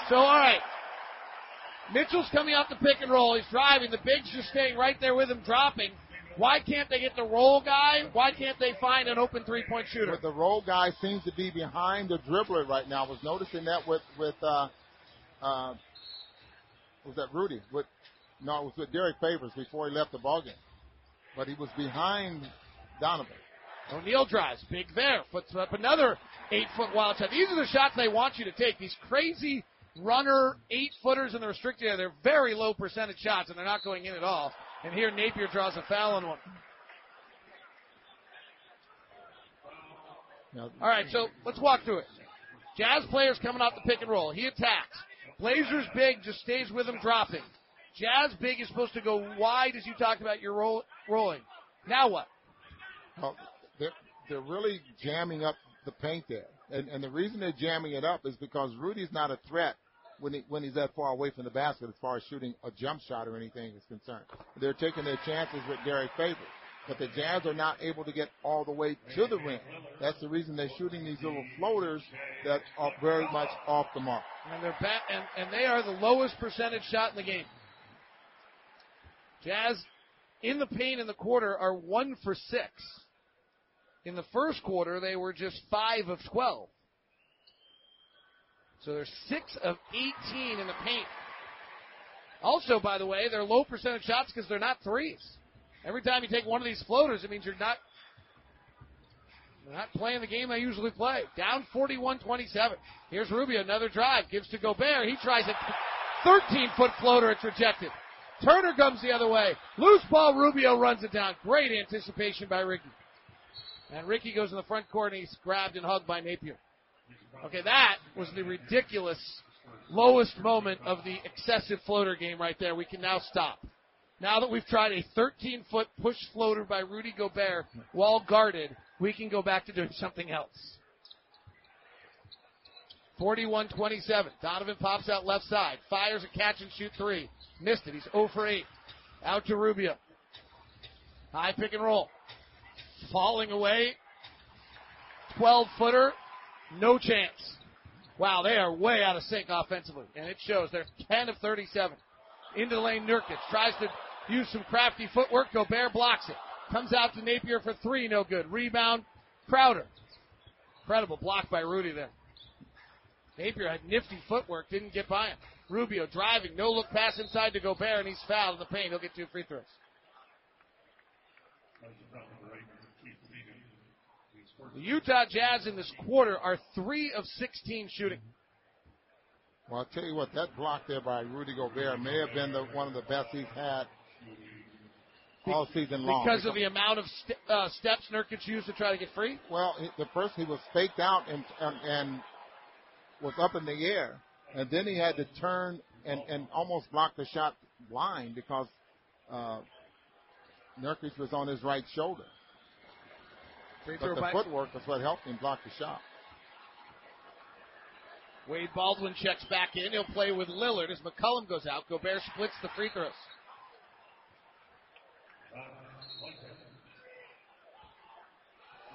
So, alright. Mitchell's coming off the pick and roll. He's driving. The bigs are staying right there with him, dropping. Why can't they get the roll guy? Why can't they find an open three point shooter? But the role guy seems to be behind the dribbler right now. I was noticing that with with uh, uh, was that Rudy? With no, it was with Derrick Favors before he left the ballgame. But he was behind Donovan. O'Neale drives, big there, puts up another eight foot wild shot. These are the shots they want you to take. These crazy runner eight footers in the restricted area. They're very low percentage shots and they're not going in at all. And here Napier draws a foul on one. Now, All right, so let's walk through it. Jazz players coming off the pick and roll. He attacks. Blazers big just stays with him dropping. Jazz big is supposed to go wide as you talked about your roll, rolling. Now what? Well, they're, they're really jamming up the paint there. And, and the reason they're jamming it up is because Rudy's not a threat when, he, when he's that far away from the basket as far as shooting a jump shot or anything is concerned. They're taking their chances with Derrick Favors. But the Jazz are not able to get all the way to the rim. That's the reason they're shooting these little floaters that are very much off the mark. And they're ba- and, and they are the lowest percentage shot in the game. Jazz in the paint in the quarter are one for six. In the first quarter, they were just five of twelve. So they're six of eighteen in the paint. Also, by the way, they're low percentage shots because they're not threes. Every time you take one of these floaters, it means you're not you're not playing the game they usually play. Down 41-27. Here's Rubio, another drive, gives to Gobert. He tries a 13-foot floater. It's rejected. Turner comes the other way. Loose ball. Rubio runs it down. Great anticipation by Ricky. And Ricky goes in the front court and he's grabbed and hugged by Napier. Okay, that was the ridiculous lowest moment of the excessive floater game right there. We can now stop. Now that we've tried a 13 foot push floater by Rudy Gobert, wall guarded, we can go back to doing something else. 41 27. Donovan pops out left side. Fires a catch and shoot three. Missed it. He's 0 for 8. Out to Rubio. High pick and roll. Falling away. 12 footer. No chance. Wow, they are way out of sync offensively. And it shows. They're 10 of 37. Into the lane, Nurkic tries to use some crafty footwork. Gobert blocks it. Comes out to Napier for three. No good. Rebound. Crowder. Incredible block by Rudy there. Napier had nifty footwork, didn't get by him. Rubio driving, no look pass inside to Gobert, and he's fouled in the paint. He'll get two free throws. The Utah Jazz in this quarter are three of 16 shooting. Well, I'll tell you what, that block there by Rudy Gobert may have been the, one of the best he's had all season long. Because of the amount of st- uh, steps Nurkic used to try to get free? Well, the first he was faked out and, and, and was up in the air, and then he had to turn and, and almost block the shot blind because uh, Nurkic was on his right shoulder. Free But throw the by footwork was what helped him block the shot. Wade Baldwin checks back in. He'll play with Lillard as McCollum goes out. Gobert splits the free throws.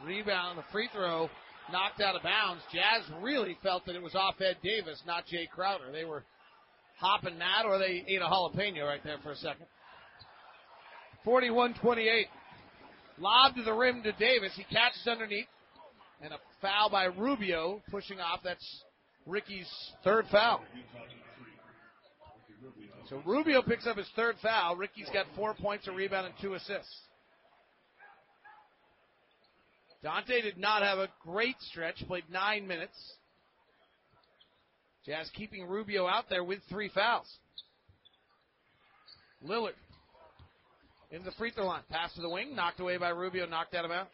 Rebound, the free throw knocked out of bounds. Jazz really felt that it was off Ed Davis, not Jae Crowder. They were hopping that, or they ate a jalapeno right there for a second. 41-28. Lob to the rim to Davis. He catches underneath. And a foul by Rubio pushing off. That's Ricky's third foul. So Rubio picks up his third foul. Ricky's got four points, a rebound, and two assists. Dante did not have a great stretch, played nine minutes. Jazz keeping Rubio out there with three fouls. Lillard in the free throw line. Pass to the wing, knocked away by Rubio, knocked out of bounds.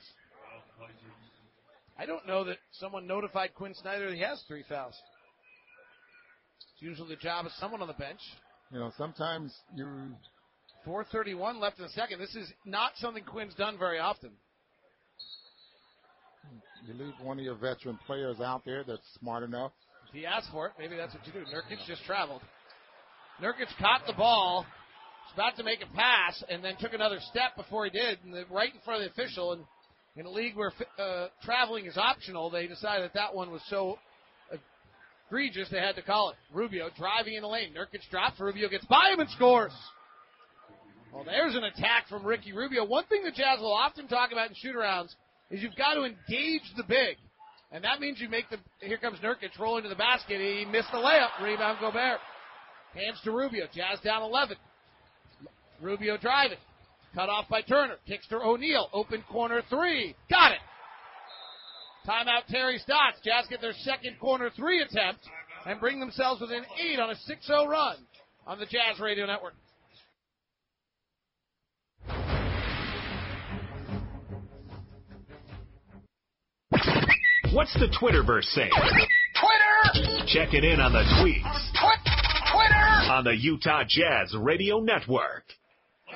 I don't know that someone notified Quinn Snyder that he has three fouls. It's usually the job of someone on the bench. You know, sometimes you 431 left in the second. This is not something Quinn's done very often. you leave one of your veteran players out there that's smart enough. If he asked for it, maybe that's what you do. Nurkic just traveled. Nurkic caught the ball, about to make a pass, and then took another step before he did, and right in front of the official. And in a league where uh, traveling is optional, they decided that that one was so egregious they had to call it. Rubio driving in the lane. Nurkic drops. Rubio gets by him and scores. Well, there's an attack from Ricky Rubio. One thing the Jazz will often talk about in shoot-arounds is you've got to engage the big. And that means you make the, here comes Nurkic rolling to the basket. He missed the layup. Rebound Gobert. Hands to Rubio. Jazz down 11. Rubio driving. Cut off by Turner. Kicks to O'Neale. Open corner three. Got it. Timeout Terry Stotts. Jazz get their second corner three attempt and bring themselves within eight on a 6-0 run on the Jazz Radio Network. What's the Twitterverse saying? Twitter! Checking in on the tweets Twitter! on the Utah Jazz Radio Network.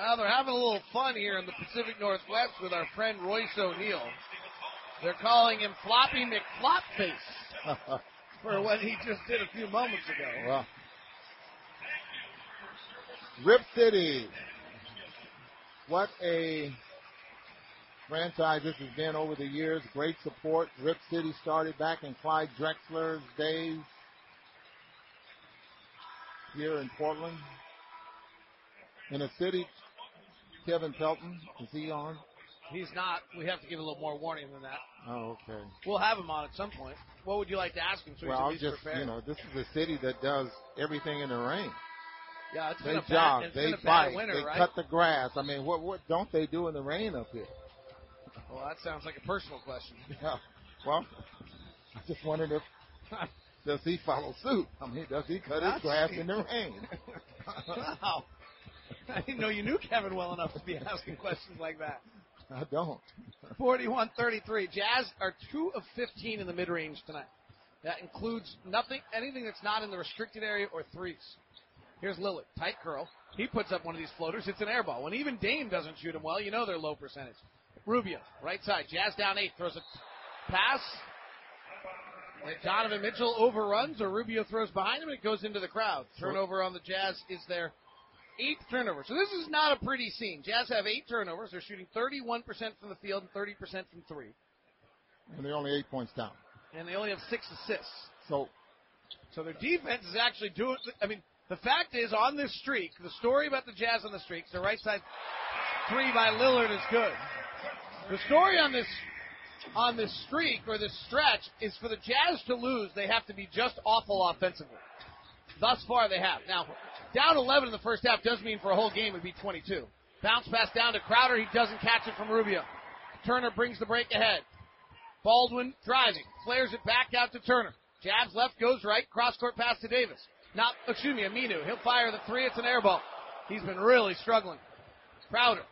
Well, they're having a little fun here in the Pacific Northwest with our friend Royce O'Neale. They're calling him Floppy McFlopface (laughs) for what he just did a few moments ago. Well, Rip City. What a franchise this has been over the years. Great support. Rip City started back in Clyde Drexler's days here in Portland. In a city, Kevin Pelton, is he on? He's not. We have to give a little more warning than that. Oh, okay. We'll have him on at some point. What would you like to ask him so well, he's I'll just, prepared? you know, this is a city that does everything in the rain. yeah, it's They been a jog, bad, they been a bad bike, winter, they right? cut the grass. I mean, what what don't they do in the rain up here? Well, that sounds like a personal question. (laughs) Yeah. Well, I just wondered if (laughs) does he follow suit? I mean, does he cut his grass in the rain? (laughs) wow. (laughs) I didn't know you knew Kevin well enough to be asking questions like that. I don't. (laughs) 41-33. Jazz are 2 of 15 in the mid-range tonight. That includes nothing, anything that's not in the restricted area or threes. Here's Lillard, tight curl. He puts up one of these floaters. It's an air ball. When even Dame doesn't shoot them well, you know they're low percentage. Rubio, right side. Jazz down eight. Throws a pass. And Donovan Mitchell overruns, or Rubio throws behind him, and it goes into the crowd. Turnover on the Jazz is their eighth turnover. So this is not a pretty scene. Jazz have eight turnovers. They're shooting 31% from the field and 30% from three. And they're only eight points down. And they only have six assists. So, so their defense is actually doing. I mean, the fact is, on this streak, the story about the Jazz on the streaks, the right side three by Lillard is good. The story on this on this streak or this stretch is for the Jazz to lose, they have to be just awful offensively. Thus far, they have. Now, down 11 in the first half does mean for a whole game it would be 22. Bounce pass down to Crowder. He doesn't catch it from Rubio. Turner brings the break ahead. Baldwin driving. Flares it back out to Turner. Jabs left, goes right. Cross court pass to Davis. Not, excuse me, Aminu. He'll fire the three. It's an air ball. He's been really struggling. Crowder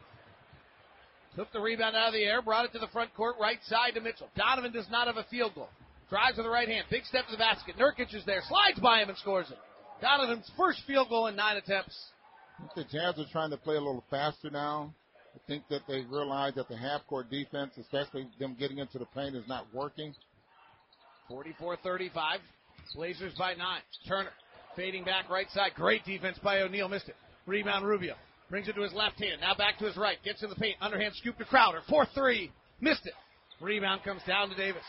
took the rebound out of the air, brought it to the front court, right side to Mitchell. Donovan does not have a field goal. Drives with the right hand. Big step to the basket. Nurkic is there. Slides by him and scores it. Donovan's first field goal in nine attempts. I think the Jazz are trying to play a little faster now. I think that they realize that the half court defense, especially them getting into the paint, is not working. 44-35. Blazers by nine. Turner fading back right side. Great defense by O'Neale. Missed it. Rebound Rubio. Brings it to his left hand. Now back to his right. Gets in the paint. Underhand scoop to Crowder. 4-3. Missed it. Rebound comes down to Davis.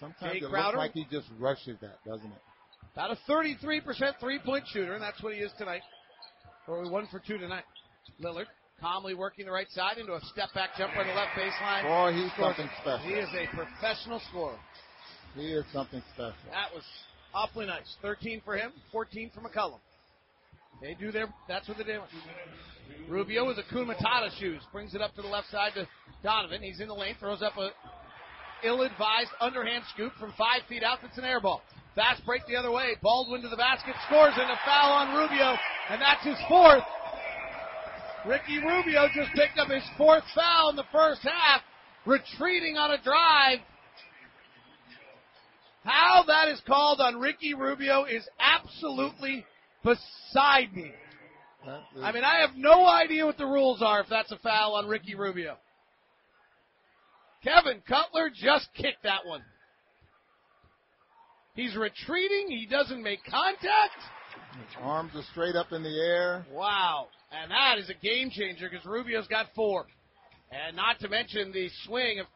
Sometimes Jae it Crowder. looks like he just rushes that, doesn't it? About a 33% three-point shooter, and that's what he is tonight. Or one for two tonight. Lillard calmly working the right side into a step-back jumper on the left baseline. Boy, he's Scores something it. special. He is a professional scorer. He is something special. That was awfully nice. 13 for him, 14 for McCollum. They do their, that's what they're doing. Rubio with the Kun Matata shoes. Brings it up to the left side to Donovan. He's in the lane, throws up a ill-advised underhand scoop from five feet out. That's an air ball. Fast break the other way. Baldwin to the basket, scores, and a foul on Rubio, and that's his fourth. Ricky Rubio just picked up his fourth foul in the first half, retreating on a drive. How that is called on Ricky Rubio is absolutely beside me. I mean, I have no idea what the rules are if that's a foul on Ricky Rubio. Kevin Cutler just kicked that one. He's retreating. He doesn't make contact. His arms are straight up in the air. Wow. And that is a game changer because Rubio's got four. And not to mention the swing of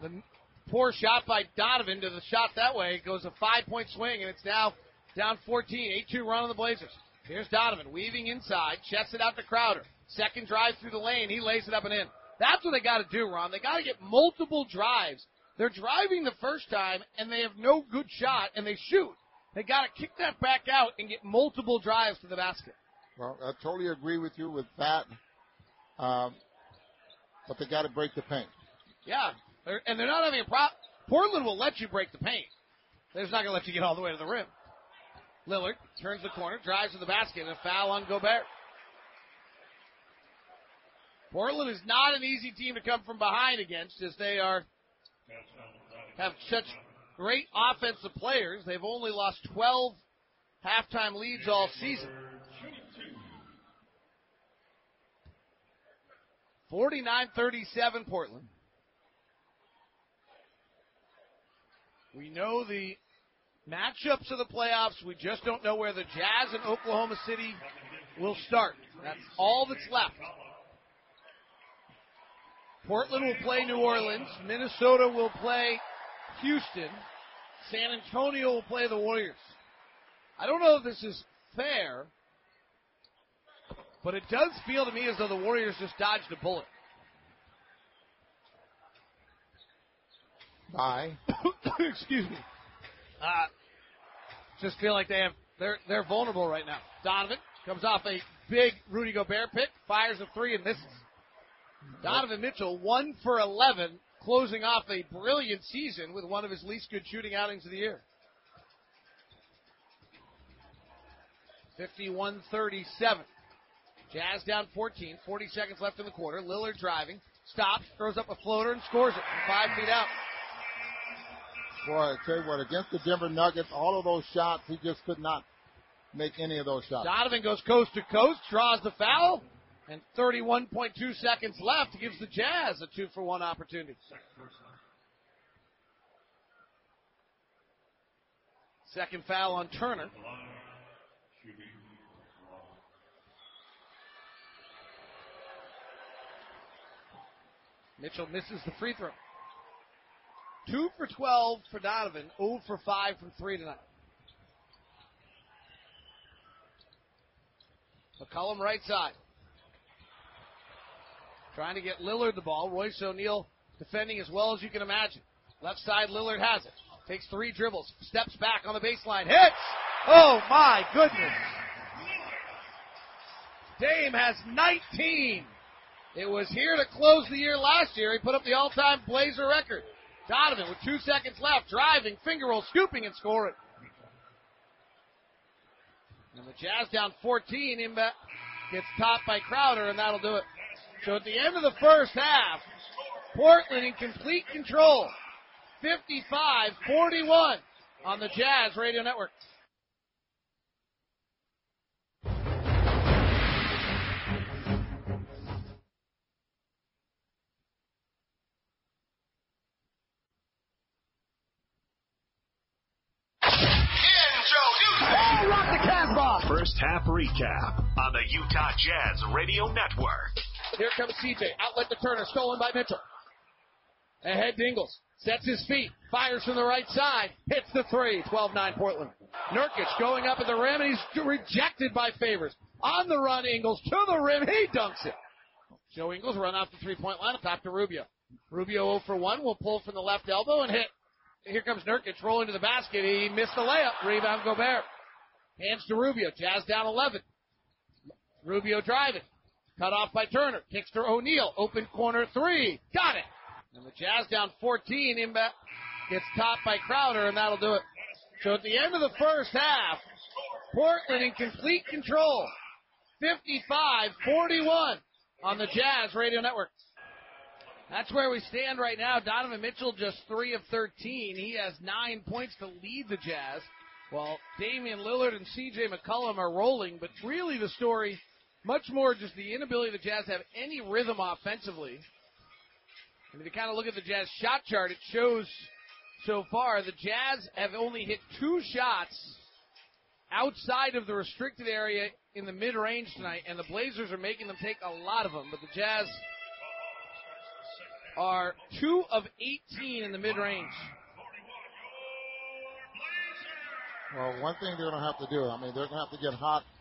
the poor shot by Donovan to the shot that way. It goes a five point swing and it's now down 14. 8 2 run on the Blazers. Here's Donovan weaving inside, checks it out to Crowder. Second drive through the lane, he lays it up and in. That's what they got to do, Ron. They got to get multiple drives. They're driving the first time and they have no good shot and they shoot. They got to kick that back out and get multiple drives to the basket. Well, I totally agree with you with that. Um, but they got to break the paint. Yeah, they're, and they're not having a problem. Portland will let you break the paint. They're just not going to let you get all the way to the rim. Lillard turns the corner, drives to the basket, and a foul on Gobert. Portland is not an easy team to come from behind against, as they are have such great offensive players. They've only lost 12 halftime leads all season. 49-37 Portland. We know the matchups of the playoffs. We just don't know where the Jazz and Oklahoma City will start. That's all that's left. Portland will play New Orleans. Minnesota will play Houston. San Antonio will play the Warriors. I don't know if this is fair, but it does feel to me as though the Warriors just dodged a bullet. Bye. (coughs) Excuse me. Uh, just feel like they have they're they're vulnerable right now. Donovan comes off a big Rudy Gobert pick, fires a three and misses. Donovan Mitchell one for eleven, closing off a brilliant season with one of his least good shooting outings of the year. 51-37. Jazz down 14, 40 seconds left in the quarter. Lillard driving, stops, throws up a floater, and scores it from five feet out. Boy, I tell you what, against the Denver Nuggets, all of those shots, he just could not make any of those shots. Donovan goes coast to coast, draws the foul, and 31.2 seconds left gives the Jazz a two for one opportunity. Second foul on Turner. Mitchell misses the free throw. Two for 12 for Donovan, 0 for 5 from three tonight. McCollum right side. Trying to get Lillard the ball. Royce O'Neale defending as well as you can imagine. Left side, Lillard has it. Takes three dribbles. Steps back on the baseline. Hits! Oh my goodness! Dame has 19. It was here to close the year last year. He put up the all-time Blazer record. Donovan with two seconds left, driving, finger roll, scooping, and scoring. And the Jazz down 14. Imba gets topped by Crowder, and that'll do it. So at the end of the first half, Portland in complete control. 55-41 on the Jazz Radio Network. Rock the Casbah. First half recap on the Utah Jazz Radio Network. Here comes CJ. Outlet to Turner. Stolen by Mitchell. Ahead Dingles. Sets his feet. Fires from the right side. Hits the three. 12-9 Portland. Nurkic going up at the rim and he's rejected by Favors. On the run, Ingles to the rim. He dunks it. Joe Ingles run off the three-point line. Top to Rubio. Rubio 0 for 1 will pull from the left elbow and hit. Here comes Nurkic rolling to the basket. He missed the layup. Rebound Gobert. Hands to Rubio. Jazz down 11. Rubio driving. Cut off by Turner. Kicks to O'Neale. Open corner three. Got it. And the Jazz down 14. Imba gets topped by Crowder, and that'll do it. So at the end of the first half, Portland in complete control. 55-41 on the Jazz Radio Network. That's where we stand right now. Donovan Mitchell just 3 of 13. He has 9 points to lead the Jazz. While Damian Lillard and CJ McCollum are rolling, but really the story, much more just the inability of the Jazz to have any rhythm offensively. I mean, to kind of look at the Jazz shot chart, it shows so far the Jazz have only hit two shots outside of the restricted area in the mid range tonight, and the Blazers are making them take a lot of them. But the Jazz are two of 18 in the mid range. Well, one thing they're going to have to do, I mean, they're going to have to get hot and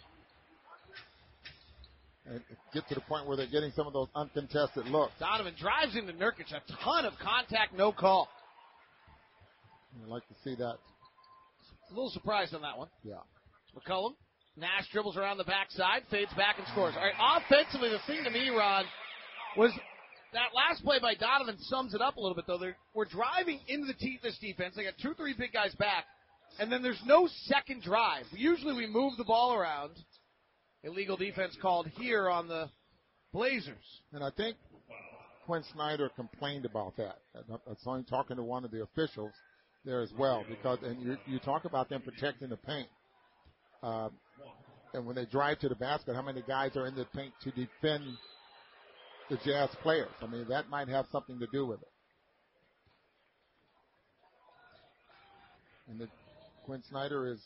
get to the point where they're getting some of those uncontested looks. Donovan drives into Nurkic, a ton of contact, no call. I'd like to see that. A little surprised on that one. Yeah. McCollum. Nash dribbles around the backside, fades back and scores. All right, offensively, the thing to me, Ron, was that last play by Donovan sums it up a little bit, though. They're, we're driving into the te- this defense. They got two, three big guys back, and then there's no second drive. Usually we move the ball around. Illegal defense called here on the Blazers. And I think Quinn Snyder complained about that. That's only talking to one of the officials there as well, because and you, you talk about them protecting the paint. Uh, and when they drive to the basket, how many guys are in the paint to defend the Jazz players? I mean, that might have something to do with it. And the, Quinn Snyder is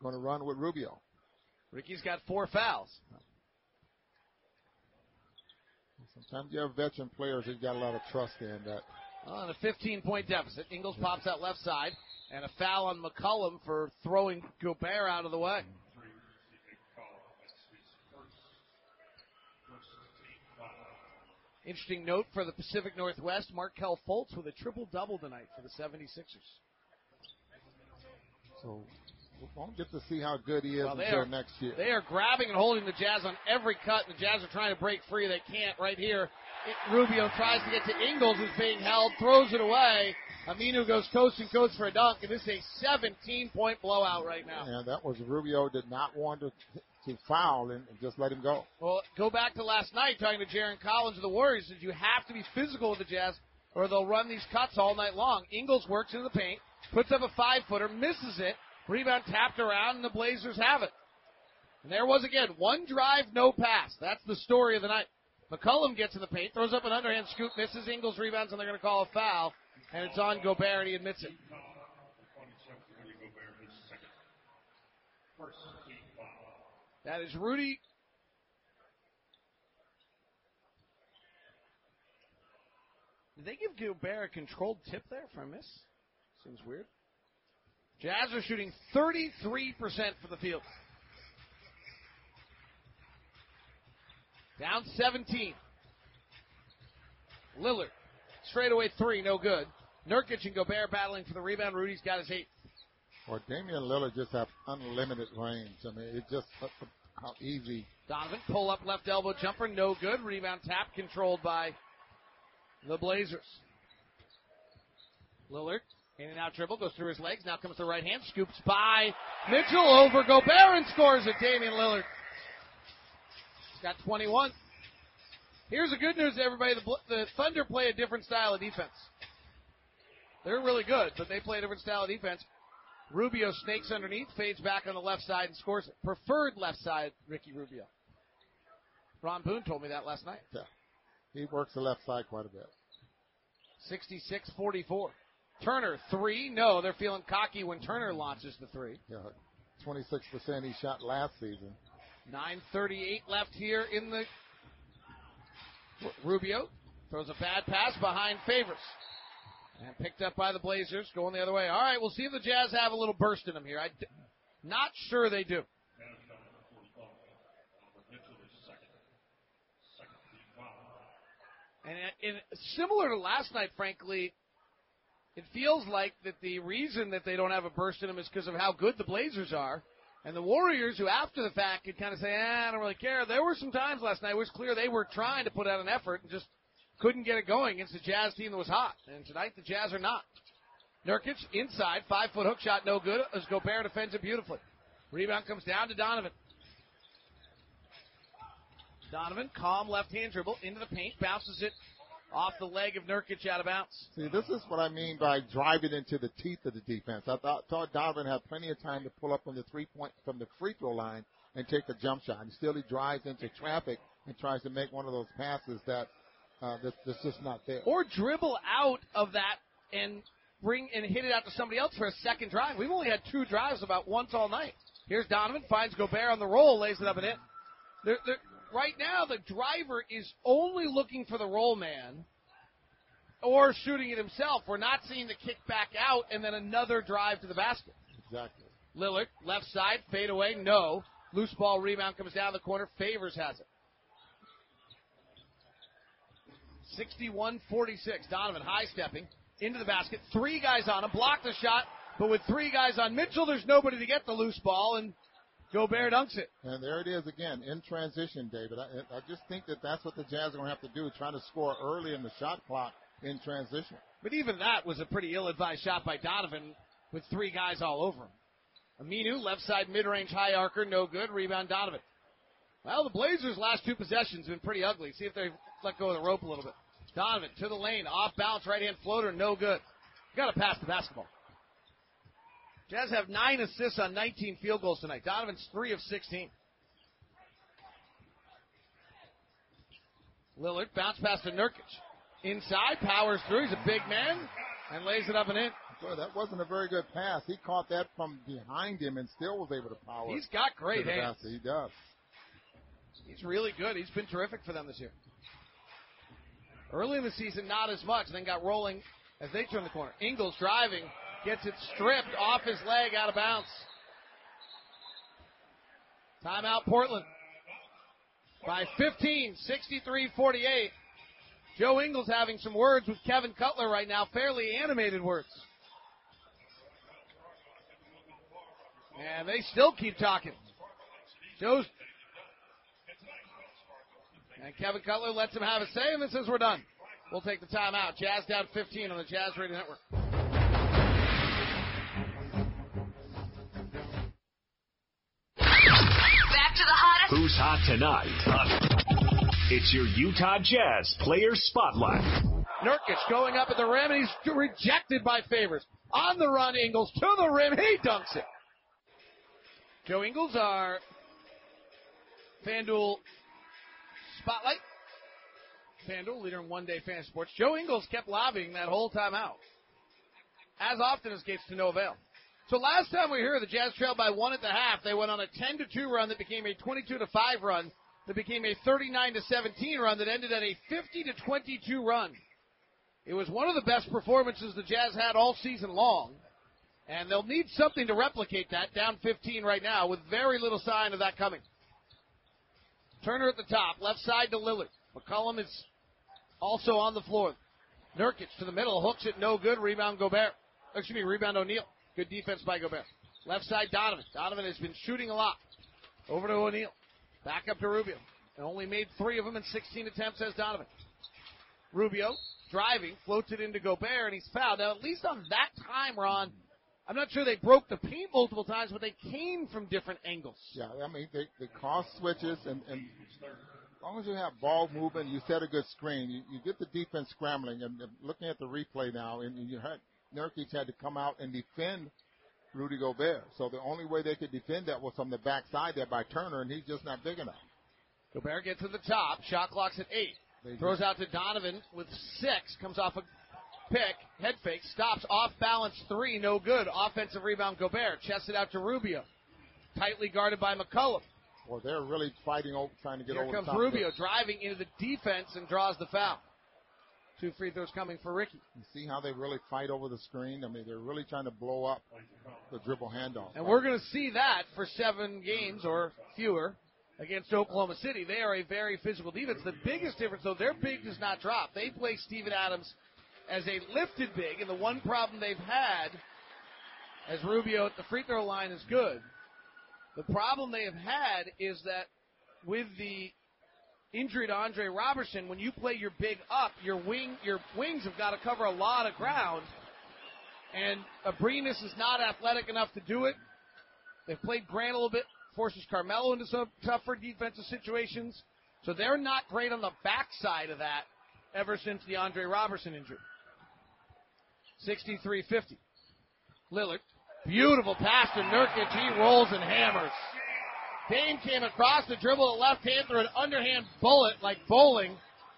going to run with Rubio. Ricky's got four fouls. Sometimes you have veteran players that you got a lot of trust in that. On a 15 point deficit, Ingles pops out left side, and a foul on McCollum for throwing Gobert out of the way. Interesting note for the Pacific Northwest, Markelle Fultz with a triple double tonight for the 76ers. So won't get to see how good he is Well, until are- next year. They are grabbing and holding the Jazz on every cut, and the Jazz are trying to break free. They can't right here. It- Rubio tries to get to Ingles, who's being held, throws it away. Aminu goes coast and coast for a dunk, and this is a 17 point blowout right now. And that was Rubio did not want to to foul and just let him go. Well, go back to last night talking to Jarron Collins of the Warriors. Said you have to be physical with the Jazz, or they'll run these cuts all night long. Ingles works into the paint, puts up a five footer, misses it, rebound tapped around, and the Blazers have it. And there was again one drive, no pass. That's the story of the night. McCollum gets in the paint, throws up an underhand scoop, misses Ingles rebounds, and they're going to call a foul. And it's on Gobert, and he admits it. That is Rudy. Did they give Gobert a controlled tip there for a miss? Seems weird. Jazz are shooting 33% for the field. Down 17. Lillard. Straightaway three, no good. Nurkic and Gobert battling for the rebound. Rudy's got his eight. Or Damian Lillard just have unlimited range. I mean, it just how easy. Donovan pull up left elbow jumper, no good. Rebound tap controlled by the Blazers. Lillard in and out dribble goes through his legs. Now comes the right hand, scoops by Mitchell over Gobert and scores it. Damian Lillard. He's got 21. Here's the good news, everybody. The, the Thunder play a different style of defense. They're really good, but they play a different style of defense. Rubio snakes underneath, fades back on the left side, and scores it. Preferred left side, Ricky Rubio. Ron Boone told me that last night. Yeah. He works the left side quite a bit. 66 44. Turner, three. No, they're feeling cocky when Turner launches the three. Yeah. 26% he shot last season. 9.38 left here in the. Rubio throws a bad pass behind Favors. And picked up by the Blazers, going the other way. All right, we'll see if the Jazz have a little burst in them here. I'm not sure they do. And, uh, and similar to last night, frankly, it feels like that the reason that they don't have a burst in them is because of how good the Blazers are. And the Warriors, who after the fact could kind of say, eh, I don't really care. There were some times last night it was clear they were trying to put out an effort and just couldn't get it going against the Jazz team that was hot. And tonight the Jazz are not. Nurkic inside, five foot hook shot, no good. As Gobert defends it beautifully. Rebound comes down to Donovan. Donovan, calm left hand dribble into the paint, bounces it off the leg of Nurkic out of bounds. See, this is what I mean by driving into the teeth of the defense. I thought, thought Donovan had plenty of time to pull up from the three point from the free throw line and take a jump shot. And still, he drives into traffic and tries to make one of those passes that uh, that's, that's just not there. Or dribble out of that and bring and hit it out to somebody else for a second drive. We've only had two drives about once all night. Here's Donovan finds Gobert on the roll, lays it up and in. They're, they're, right now, the driver is only looking for the roll man or shooting it himself. We're not seeing the kick back out and then another drive to the basket. Exactly. Lillard, left side, fade away, no. Loose ball rebound comes down the corner. Favors has it. 61 46. Donovan high stepping into the basket. Three guys on him. Blocked the shot, but with three guys on Mitchell, there's nobody to get the loose ball, and Gobert dunks it. And there it is again in transition, David. I, I just think that that's what the Jazz are going to have to do, trying to score early in the shot clock in transition. But even that was a pretty ill-advised shot by Donovan with three guys all over him. Aminu, left side mid-range high arcer, no good. Rebound Donovan. Well, the Blazers' last two possessions have been pretty ugly. See if they let go of the rope a little bit. Donovan to the lane, off balance, right hand floater, no good. Got to pass the basketball. Jazz have nine assists on 19 field goals tonight. Donovan's three of 16. Lillard bounce pass to Nurkic. Inside, powers through. He's a big man and lays it up and in. Boy, that wasn't a very good pass. He caught that from behind him and still was able to power. He's got great hands. Basket. He does. He's really good. He's been terrific for them this year. Early in the season, not as much. Then got rolling as they turn the corner. Ingles driving, gets it stripped off his leg, out of bounds. Timeout, Portland. By 15, 63-48. Joe Ingles having some words with Kevin Cutler right now, fairly animated words. And they still keep talking. Joe's and Kevin Cutler lets him have a say, and then says we're done. We'll take the timeout. Jazz down 15 on the Jazz Radio Network. To the Who's hot tonight? It's your Utah Jazz Player Spotlight. Nurkic going up at the rim, and he's rejected by Favors. On the run, Ingles to the rim. He dunks it. Joe Ingles, our FanDuel Spotlight. FanDuel, leader in one-day fantasy sports. Joe Ingles kept lobbying that whole time out. As often escapes to no avail. So last time we were here, the Jazz trailed by one at the half. They went on a 10 to 2 run that became a 22 to 5 run that became a 39 to 17 run that ended at a 50 to 22 run. It was one of the best performances the Jazz had all season long. And they'll need something to replicate that down 15 right now with very little sign of that coming. Turner at the top, left side to Lillard. McCollum is also on the floor. Nurkic to the middle, hooks it no good. Rebound Gobert. Excuse me, rebound O'Neale. Good defense by Gobert. Left side Donovan. Donovan has been shooting a lot. Over to O'Neale. Back up to Rubio. And only made three of them in 16 attempts as Donovan. Rubio driving, floats it into Gobert, and he's fouled. Now, at least on that time, Ron, I'm not sure they broke the paint multiple times, but they came from different angles. Yeah, I mean, they, they cross switches, and, and as long as you have ball movement, you set a good screen, you, you get the defense scrambling. And looking at the replay now, and you had Nurkic had to come out and defend Rudy Gobert. So the only way they could defend that was from the backside there by Turner, and he's just not big enough. Gobert gets to the top. Shot clock's at eight. They Throws just- out to Donovan with six. Comes off a pick. Head fake. Stops. Off balance three. No good. Offensive rebound Gobert. Chests it out to Rubio. Tightly guarded by McCollum. Well, they're really fighting over, trying to get Here over comes the top. of Rubio driving into the defense and draws the foul. Two free throws coming for Ricky. You see how they really fight over the screen? I mean, they're really trying to blow up the dribble handoff. And we're going to see that for seven games or fewer against Oklahoma City. They are a very physical defense. The biggest difference, though, their big does not drop. They play Steven Adams as a lifted big, and the one problem they've had, as Rubio at the free throw line is good, the problem they have had is that with the injury to Andre Roberson, when you play your big up, your wing, your wings have got to cover a lot of ground, and Abrines is not athletic enough to do it. They've played Grant a little bit, forces Carmelo into some tougher defensive situations. So they're not great on the backside of that ever since the Andre Roberson injury. 63-50. Lillard, beautiful pass to Nurkic. He rolls and hammers. Dame came across the dribble at left hand, threw an underhand bullet like bowling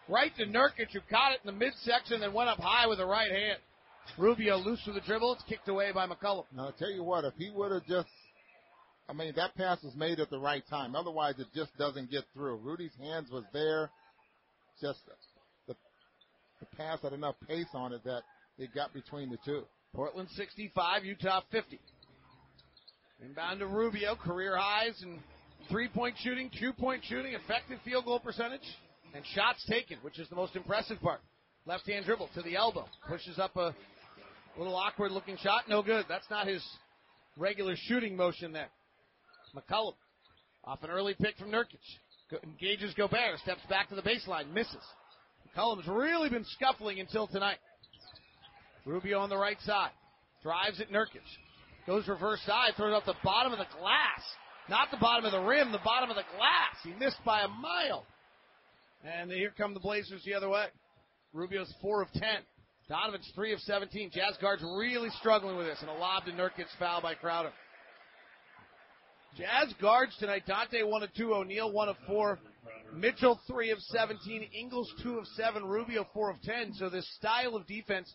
right to Nurkic, who caught it in the midsection, then went up high with the right hand. Rubio loose with the dribble. It's kicked away by McCollum. Now, I'll tell you what, if he would have just, I mean, that pass was made at the right time. Otherwise, it just doesn't get through. Rudy's hands was there. Just the, the pass had enough pace on it that it got between the two. Portland 65, Utah 50. Inbound to Rubio, career highs in three point shooting, two point shooting, effective field goal percentage, and shots taken, which is the most impressive part. Left hand dribble to the elbow, pushes up a little awkward looking shot, no good. That's not his regular shooting motion there. McCollum off an early pick from Nurkic. Engages Gobert, steps back to the baseline, misses. McCollum's really been scuffling until tonight. Rubio on the right side. Drives at Nurkic. Goes reverse side, throws off the bottom of the glass. Not the bottom of the rim, the bottom of the glass. He missed by a mile. And here come the Blazers the other way. Rubio's 4 of 10. Donovan's 3 of 17. Jazz guards really struggling with this. And a lob to Nurkic foul by Crowder. Jazz guards tonight. Dante 1 of 2. O'Neale 1 of 4. Mitchell 3 of 17. Ingles 2 of 7. Rubio 4 of 10. So this style of defense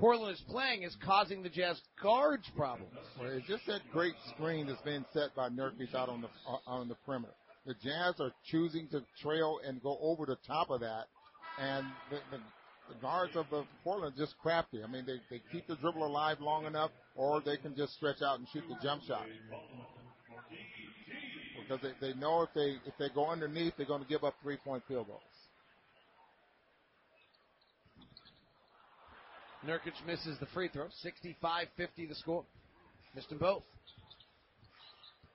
Portland is playing is causing the Jazz guards problems. Well, it's just that great screen that's being set by Nurkic out on the uh, on the perimeter. The Jazz are choosing to trail and go over the top of that, and the, the, the guards of the Portland just crafty. I mean, they, they keep the dribble alive long enough, or they can just stretch out and shoot the jump shot. Because they, they know if they if they go underneath, they're going to give up three point field goals. Nurkic misses the free throw. 65-50 the score. Missed them both.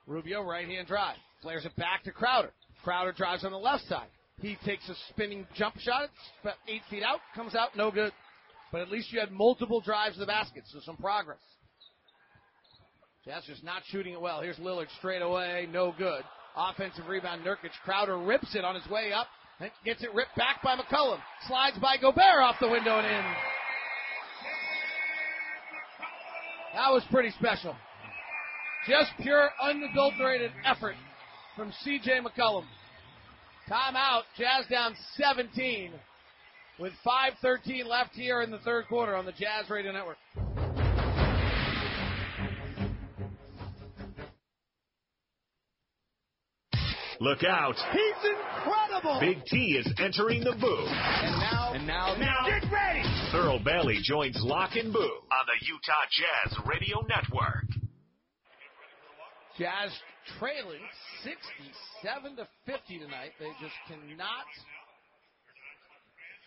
Rubio right hand drive. Flares it back to Crowder. Crowder drives on the left side. He takes a spinning jump shot. It's about eight feet out. Comes out no good. But at least you had multiple drives to the basket, so some progress. Jazz just not shooting it well. Here's Lillard straight away. No good. Offensive rebound, Nurkic. Crowder rips it on his way up. And gets it ripped back by McCollum. Slides by Gobert off the window and in. That was pretty special. Just pure, unadulterated effort from C.J. McCollum. Timeout. Jazz down 17 with 5.13 left here in the third quarter on the Jazz Radio Network. Look out. He's incredible. Big T is entering the booth. And now, and now, now, get ready. Thurl Bailey joins Locke and Boone on the Utah Jazz Radio Network. Jazz trailing 67 to 50 tonight. They just cannot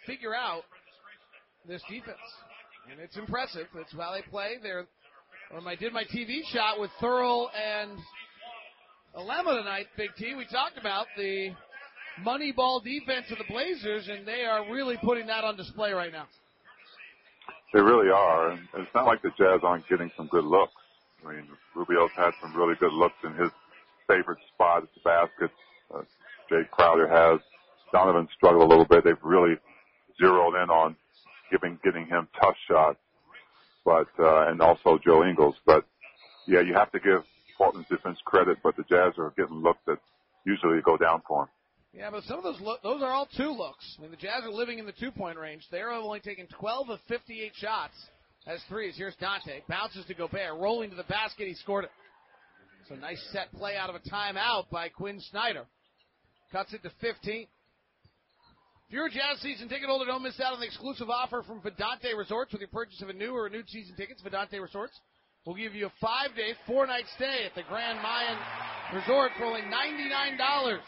figure out this defense. And it's impressive. That's how they play. They're when I did my TV shot with Thurl and Alema tonight, Big T, we talked about the money ball defense of the Blazers, and they are really putting that on display right now. They really are. And it's not like the Jazz aren't getting some good looks. I mean, Rubio's had some really good looks in his favorite spot at the basket. Uh, Jae Crowder has. Donovan struggled a little bit. They've really zeroed in on giving getting him tough shots, but uh, and also Joe Ingles. But yeah, you have to give Portland's defense credit, but the Jazz are getting looks that usually go down for them. Yeah, but some of those look, those are all two looks. I mean, the Jazz are living in the two point range. They're only taking 12 of 58 shots as threes. Here's Dante. Bounces to Gobert. Rolling to the basket. He scored it. So nice set play out of a timeout by Quinn Snyder. Cuts it to 15. If you're a Jazz season ticket holder, don't miss out on the exclusive offer from Vidanta Resorts with your purchase of a new or renewed season tickets. Vidanta Resorts will give you a five day, four night stay at the Grand Mayan Resort for only $99.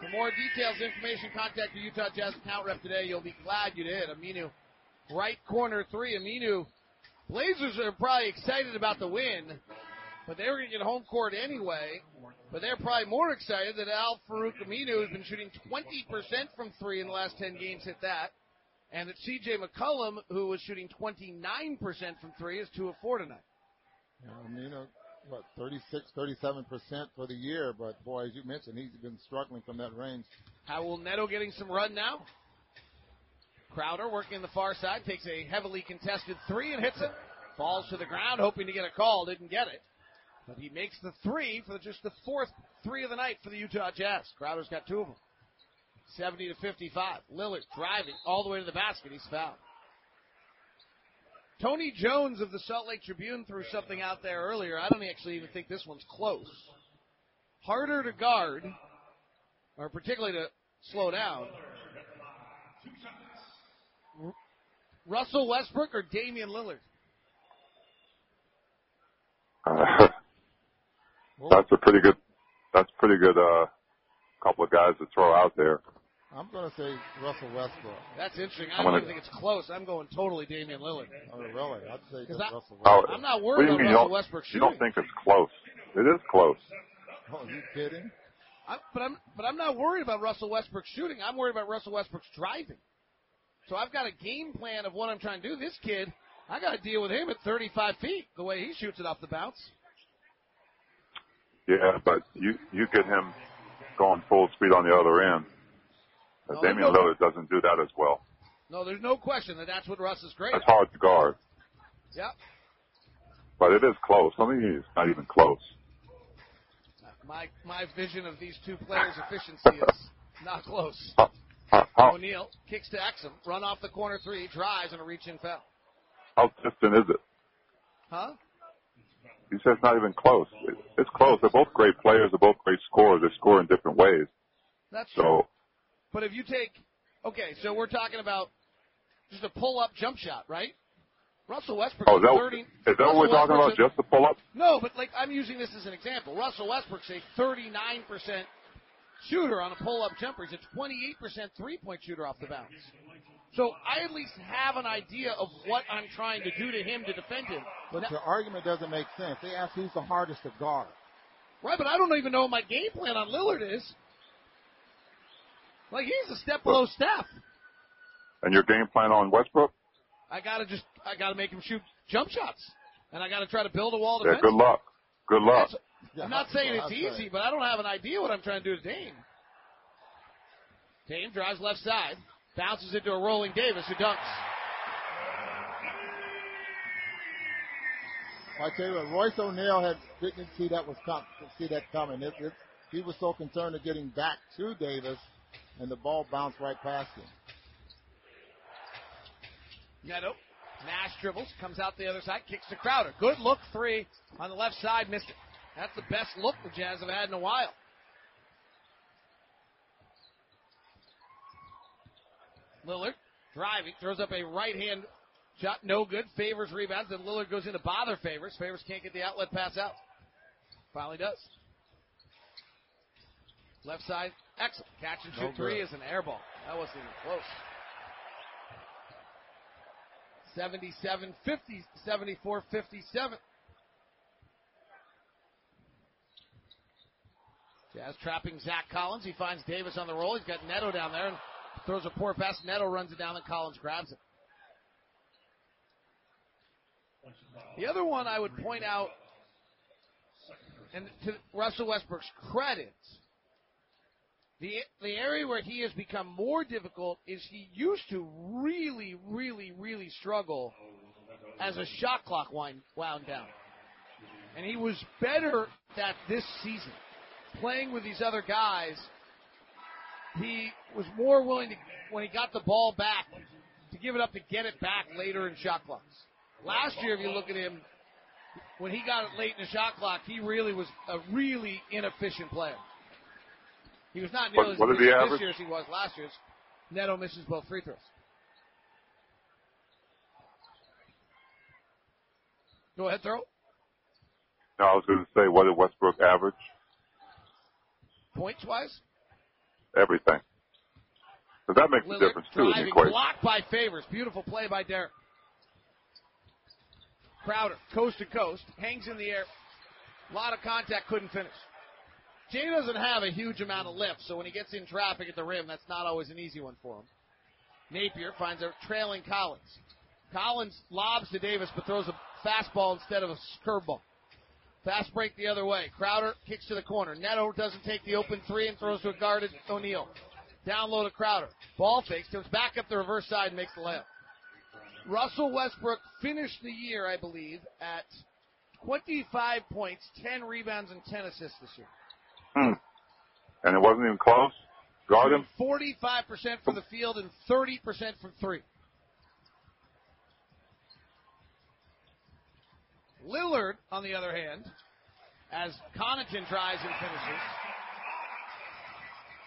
For more details, information, contact your Utah Jazz account rep today. You'll be glad you did. Aminu, right corner three. Aminu, Blazers are probably excited about the win, but they were going to get home court anyway. But they're probably more excited that Al Farouk Aminu has been shooting 20% from three in the last 10 games, hit that. And that CJ McCollum, who was shooting 29% from three, is 2 of 4 tonight. Yeah, Aminu, what, 36, 37% for the year, but boy, as you mentioned, he's been struggling from that range. Raul Neto getting some run now. Crowder working the far side, takes a heavily contested three and hits it. Falls to the ground, hoping to get a call, didn't get it. But he makes the three for just the fourth three of the night for the Utah Jazz. Crowder's got two of them. 70 to 55. Lillard driving all the way to the basket. He's fouled. Tony Jones of the Salt Lake Tribune threw something out there earlier. I don't actually even think this one's close. Harder to guard, or particularly to slow down. Russell Westbrook or Damian Lillard? Uh, (laughs) that's a pretty good. That's pretty good. Uh, couple of guys to throw out there. I'm going to say Russell Westbrook. That's interesting. I don't even think it's close. I'm going totally Damian Lillard. Oh, really? I'd say just I, Russell Westbrook. I'm not worried what do you about mean Russell you Westbrook You don't think it's close? It is close. Oh, you kidding? I, but I'm but I'm not worried about Russell Westbrook shooting. I'm worried about Russell Westbrook's driving. So I've got a game plan of what I'm trying to do. This kid, I got to deal with him at 35 feet. The way he shoots it off the bounce. Yeah, but you you get him going full speed on the other end. No, Damian no. Lillard doesn't do that as well. No, there's no question that that's what Russ is great. At. That's at. hard to guard, Yep. but it is close. I mean, it's not even close. My my vision of these two players' efficiency is not close. O'Neale kicks to Exum, run off the corner three, drives and a reach in foul. how distant is it? Huh? He says not even close. It, it's close. They're both great players. They're both great scorers. They score in different ways. That's true. So But if you take, okay, so we're talking about just a pull-up jump shot, right? Russell Westbrook Oh, is that, 30. is that what we're talking about? Westbrook's Just the pull up? no, but like I'm using this as an example. Russell Westbrook's a 39% shooter on a pull-up jumper. He's a 28% three-point shooter off the bounce. So I at least have an idea of what I'm trying to do to him to defend him. But Now- your argument doesn't make sense. They ask who's the hardest to guard. Right, but I don't even know what my game plan on Lillard is. Like he's a step below Steph. And your game plan on Westbrook? I gotta just I gotta make him shoot jump shots, and I gotta try to build a wall Yeah, good luck. Good luck. That's- I'm not saying it's easy, but I don't have an idea what I'm trying to do to Dame. Dame drives left side, bounces into a rolling Davis who dunks. I tell you what, Royce O'Neale had didn't see that was com- see that coming. It, it, he was so concerned of getting back to Davis, and the ball bounced right past him. Neto, Nash dribbles, comes out the other side, kicks to Crowder. Good look three on the left side, missed it. That's the best look the Jazz have had in a while. Lillard driving, throws up a right hand shot, no good. Favors rebounds, then Lillard goes in to bother Favors. Favors can't get the outlet pass out. Finally does. Left side, excellent. Catch and shoot No three is an air ball. That wasn't even close. 77 50, 74 57. Jazz trapping Zach Collins. He finds Davis on the roll. He's got Neto down there and throws a poor pass. Neto runs it down and Collins grabs it. The other one I would point out, and to Russell Westbrook's credit, the the area where he has become more difficult is he used to really, really, really struggle as a shot clock wind, wound down, and he was better that this season, playing with these other guys. He was more willing to, when he got the ball back, to give it up to get it back later in shot clocks. Last year, if you look at him, when he got it late in the shot clock, he really was a really inefficient player. He was not nearly What- what as average? this year as he was last year. Neto misses both free throws. Go ahead, throw. No, I was going to say, what did Westbrook average? Points wise, Everything. So that makes a difference too in the equation. blocked by Favors. Beautiful play by Derrick. Crowder, coast to coast, hangs in the air. A lot of contact, couldn't finish. Jae doesn't have a huge amount of lift, so when he gets in traffic at the rim, that's not always an easy one for him. Napier finds a trailing Collins. Collins lobs to Davis, but throws a fastball instead of a curveball. Fast break the other way. Crowder kicks to the corner. Neto doesn't take the open three and throws to a guarded O'Neale. Down low to Crowder. Ball fakes, comes back up the reverse side and makes the layup. Russell Westbrook finished the year, I believe, at 25 points, 10 rebounds, and 10 assists this year. Hmm. And it wasn't even close. Guard him. 45% from the field and 30% from three. Lillard, on the other hand, as Connaughton drives and finishes,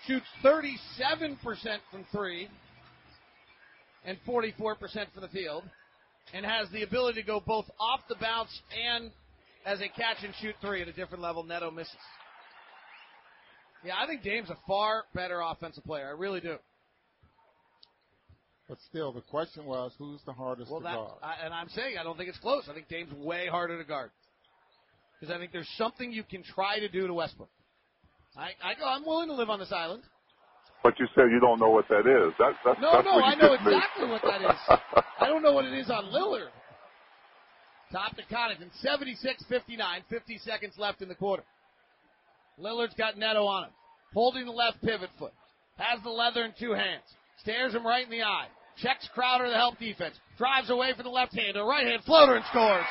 shoots 37% from three and 44% from the field, and has the ability to go both off the bounce and as a catch and shoot three at a different level. Neto misses. Yeah, I think Dame's a far better offensive player. I really do. But still, the question was, who's the hardest Well, to that, guard? I, and I'm saying I don't think it's close. I think Dame's way harder to guard because I think there's something you can try to do to Westbrook. I, I go, I'm willing to live on this island. But you said you don't know what that is. That, that's, No, that's no, where you I know get me. exactly what that is. (laughs) I don't know what it is on Lillard. Top to Connaughton, 76-59, 50 seconds left in the quarter. Lillard's got Neto on him, holding the left pivot foot, has the leather in two hands, stares him right in the eye, checks Crowder to help defense, drives away from the left hand, a right hand floater and scores.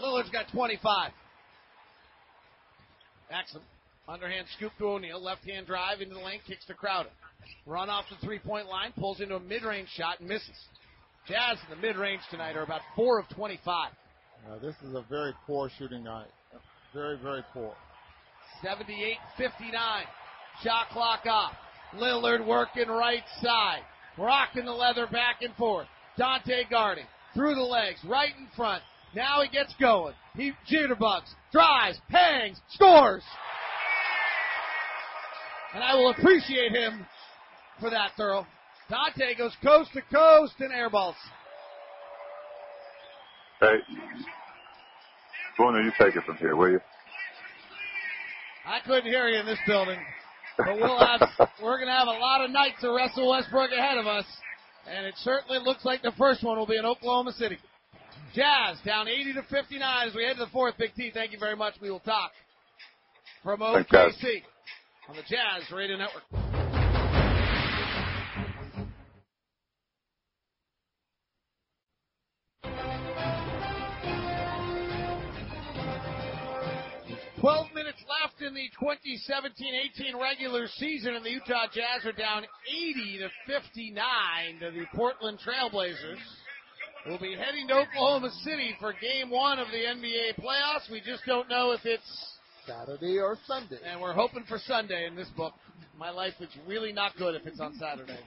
Lillard's got 25. Excellent. Underhand scoop to O'Neale. Left hand drive into the lane. Kicks to Crowder. Run off the three point line. Pulls into a mid range shot and misses. Jazz in the mid range tonight are about 4 of 25. Uh, this is a very poor shooting night. Very, very poor. 78 59. Shot clock off. Lillard working right side. Rocking the leather back and forth. Dante guarding. Through the legs. Right in front. Now he gets going. He jitterbugs. Drives. Hangs. Scores. And I will appreciate him for that throw. Dante goes coast to coast and airballs. Hey, Bruno, you take it from here, will you? I couldn't hear you in this building, but we'll (laughs) have we're gonna have a lot of nights of Russell Westbrook ahead of us, and it certainly looks like the first one will be in Oklahoma City. Jazz down 80 to 59 as we head to the fourth. Big T, thank you very much. We will talk from OKC on the Jazz Radio Network. Twelve minutes left in the 2017-18 regular season, and the Utah Jazz are down 80 to 59 to the Portland Trailblazers. We'll be heading to Oklahoma City for Game One of the NBA playoffs. We just don't know if it's Saturday or Sunday. and we're hoping for Sunday in this book. My life is really not good if it's on Saturday.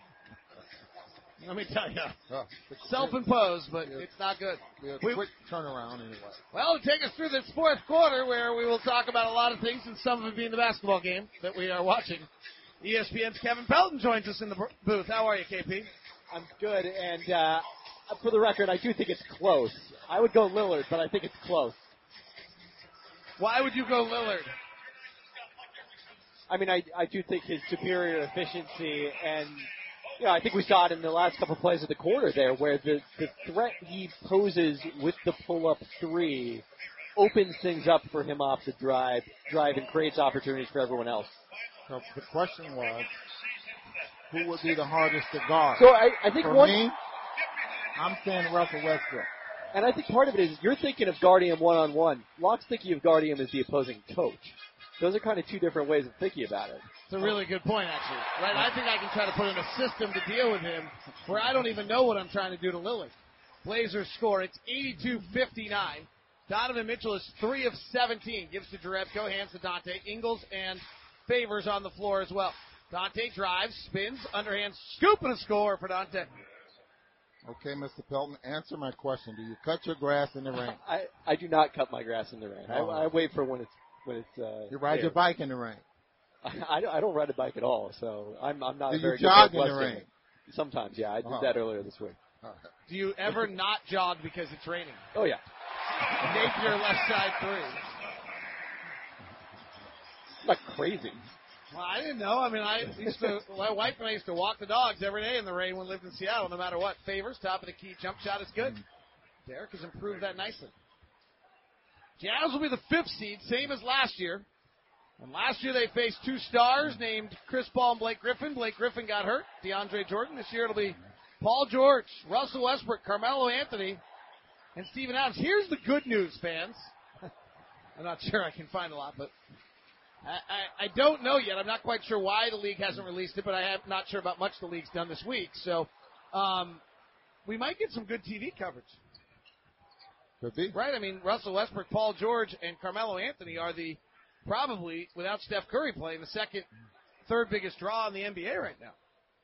Let me tell you. Oh, Self-imposed, but it's not good. Be a We- quick turnaround anyway. Well, take us through this fourth quarter, where we will talk about a lot of things, and some of it being the basketball game that we are watching. ESPN's Kevin Pelton joins us in the booth. How are you, KP? I'm good, and uh, for the record, I do think it's close. I would go Lillard, but I think it's close. Why would you go Lillard? I mean, I, I do think his superior efficiency and, you know, I think we saw it in the last couple plays of the quarter there where the, the threat he poses with the pull-up three opens things up for him off the drive, drive and creates opportunities for everyone else. So the question was, who would be the hardest to guard? So I, I think For one, me, I'm saying Russell Westbrook. and I think part of it is you're thinking of guarding him one-on-one. Locke's thinking of guarding him as the opposing coach. Those are kind of two different ways of thinking about it. It's a really good point, actually. Right? I think I can try to put in a system to deal with him where I don't even know what I'm trying to do to Lillard. Blazers score. It's 82-59. Donovan Mitchell is 3 of 17. Gives to Jerebko, hands to Dante. Ingles and Favors on the floor as well. Dante drives, spins, underhand scoop and a score for Dante. Okay, Mr. Pelton, answer my question. Do you cut your grass in the rain? (laughs) I, I do not cut my grass in the rain. I, Oh. I wait for when it's when it's. Uh, You ride clear. your bike in the rain. (laughs) I, I don't ride a bike at all, so I'm I'm not Do a you very jog good in the rain? Sometimes, yeah. I did Oh. that earlier this week. Uh-huh. Do you ever not jog because it's raining? Oh yeah. Napier left side three. I'm not crazy. Well, I didn't know. I mean, I used to, my wife and I used to walk the dogs every day in the rain when we lived in Seattle, no matter what. Favors, top of the key, jump shot is good. Mm. Derrick has improved that nicely. Jazz will be the fifth seed, same as last year. And last year they faced two stars named Chris Paul and Blake Griffin. Blake Griffin got hurt. DeAndre Jordan. This year it'll be Paul George, Russell Westbrook, Carmelo Anthony, and Steven Adams. Here's the good news, fans. (laughs) I'm not sure I can find a lot, but I, I, I don't know yet. I'm not quite sure why the league hasn't released it, but I am not sure about much the league's done this week. So um, we might get some good TV coverage. Could be. Right? I mean, Russell Westbrook, Paul George, and Carmelo Anthony are the probably, without Steph Curry playing, the second, third biggest draw in the NBA right now.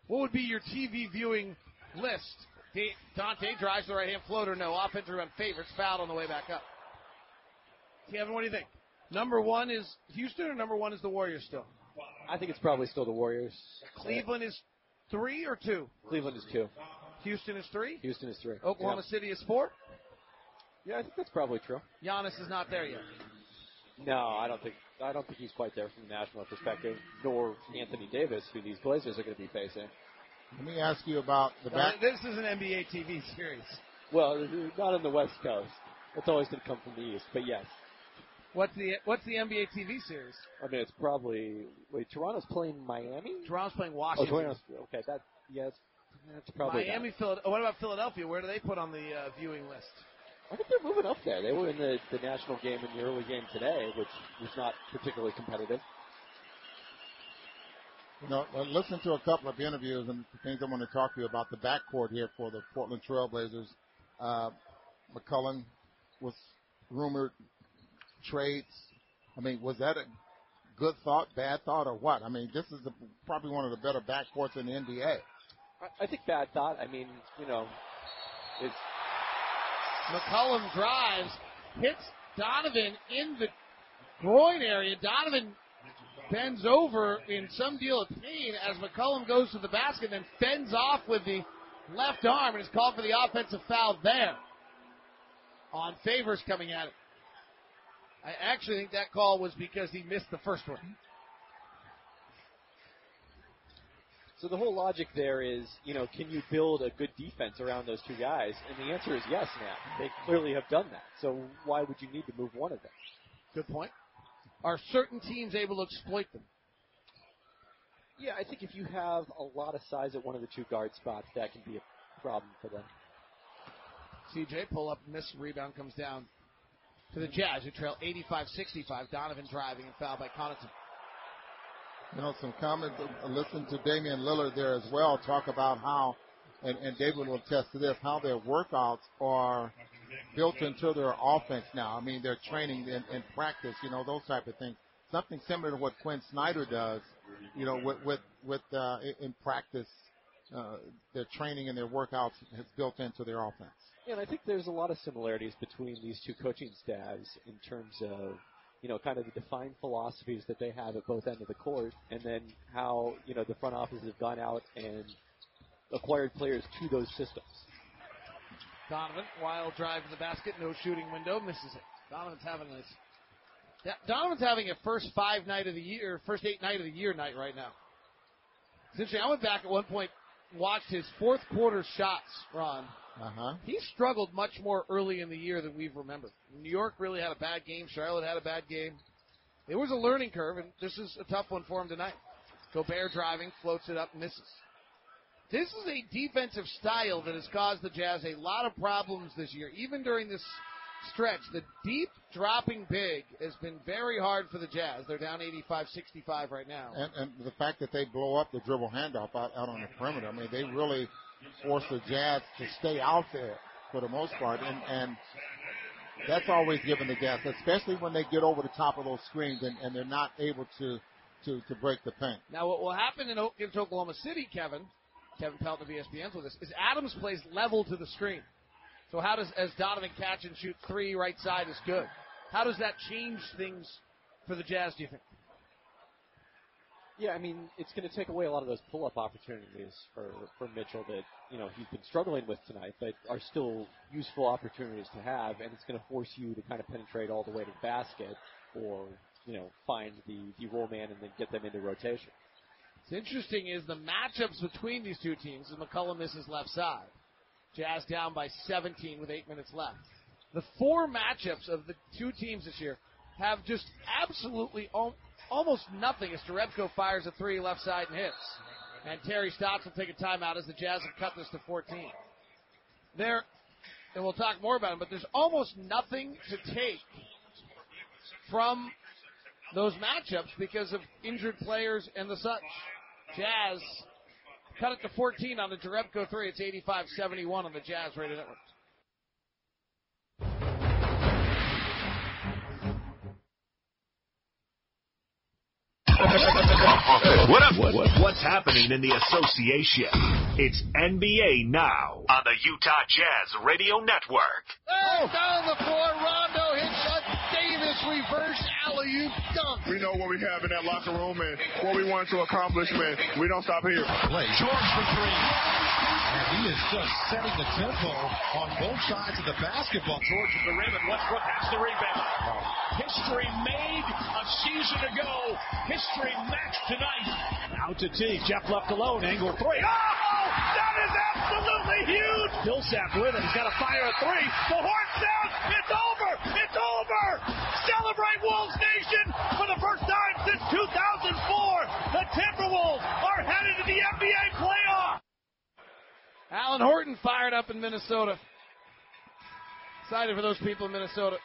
What would be your TV viewing list? Da- Dante drives the right hand floater, no. Offensive rebound favorites, fouled on the way back up. Kevin, what do you think? Number one is Houston, or number one is the Warriors still? I think it's probably still the Warriors. Cleveland is three or two? Cleveland is two. Houston is three? Houston is three. Oklahoma Yeah. City is four? Yeah, I think that's probably true. Giannis is not there yet. No, I don't think I don't think he's quite there from the national perspective, nor Anthony Davis, who these Blazers are going to be facing. Let me ask you about the No, back. this is an NBA TV series. Well, not on the West Coast. It's always going to come from the East, but yes. What's the What's the NBA TV series? I mean, it's probably wait. Toronto's playing Miami. Toronto's playing Oh, Washington. Toronto's okay. That yeah, it's, that's probably. Miami, Philad- oh, What about Philadelphia? Where do they put on the uh, viewing list? I think they're moving up there. They were in the, the national game in the early game today, which was not particularly competitive. You know, I listened to a couple of interviews and things I want to talk to you about the backcourt here for the Portland Trailblazers. Uh, McCullough was rumored trades. I mean, was that a good thought, bad thought, or what? I mean, this is the, probably one of the better backcourts in the NBA. I, I think bad thought. I mean, you know, it's McCollum drives, hits Donovan in the groin area. Donovan bends over in some deal of pain as McCollum goes to the basket, then fends off with the left arm and is called for the offensive foul there on Favors coming at it. I actually think that call was because he missed the first one. So the whole logic there is, you know, can you build a good defense around those two guys? And the answer is yes. Now they clearly have done that. So why would you need to move one of them? Good point. Are certain teams able to exploit them? Yeah, I think if you have a lot of size at one of the two guard spots, that can be a problem for them. CJ pull up, miss, rebound comes down to the Jazz, who trail 85-65. Donovan driving and fouled by Connaughton. You know, some comments. uh, Listen to Damian Lillard there as well. Talk about how, and, and David will attest to this, how their workouts are built into their offense now. I mean, they're training in, in practice. You know, those type of things. Something similar to what Quinn Snyder does. You know, with with with uh, in- in practice, uh, their training and their workouts has built into their offense. Yeah, and I think there's a lot of similarities between these two coaching staffs in terms of, you know, kind of the defined philosophies that they have at both ends of the court, and then how, you know, the front office have gone out and acquired players to those systems. Donovan, wild drive to the basket, no shooting window, misses it. Donovan's having yeah, Donovan's having a first five night of the year, first eight night of the year night right now. It's interesting. I went back at one point, watched his fourth quarter shots, Ron. Uh huh. He struggled much more early in the year than we've remembered. New York really had a bad game. Charlotte had a bad game. It was a learning curve, and this is a tough one for him tonight. Gobert driving, floats it up, misses. This is a defensive style that has caused the Jazz a lot of problems this year, even during this stretch. The deep dropping big has been very hard for the Jazz. They're down 85-65 right now. And, and the fact that they blow up the dribble handoff out, out on the perimeter, I mean, they really force the Jazz to stay out there for the most part, and and that's always given the Jazz, especially when they get over the top of those screens and, and they're not able to to to break the paint. Now, what will happen in, against Oklahoma City, Kevin, Kevin Pelton of ESPN's with us, is Adams plays level to the screen. So how does, as Donovan catch and shoot three right side is good. How does that change things for the Jazz, do you think? Yeah, I mean, it's going to take away a lot of those pull-up opportunities for for Mitchell that you know he's been struggling with tonight, but are still useful opportunities to have, and it's going to force you to kind of penetrate all the way to the basket, or you know find the the roll man and then get them into rotation. What's interesting is the matchups between these two teams. As McCollum misses left side, Jazz down by 17 with eight minutes left. The four matchups of the two teams this year have just absolutely al- almost nothing as Jerebko fires a three left side and hits. And Terry Stotts will take a timeout as the Jazz have cut this to 14. There, and we'll talk more about it, but there's almost nothing to take from those matchups because of injured players and the such. Jazz cut it to 14 on the Jerebko three. It's 85-71 on the Jazz Radio Network. What up? What's happening in the association? It's NBA Now on the Utah Jazz Radio Network. Oh, down the floor, Rondo hits a Davis reverse alley-oop dunk. We know what we have in that locker room and what we want to accomplish, man. We don't stop here. Play. George for three. And he is just setting the tempo on both sides of the basketball. George at the rim and Westbrook has the rebound. History made a season ago. History matched tonight. Out to T. Jeff left alone. Angle three. Oh, that is absolutely huge. Millsap with it. He's got to fire a three. The horn sounds. It's over. It's over. Celebrate Wolves Nation for the first time since 2004. The Timberwolves are headed to the NBA playoffs. Alan Horton fired up in Minnesota. Excited for those people in Minnesota.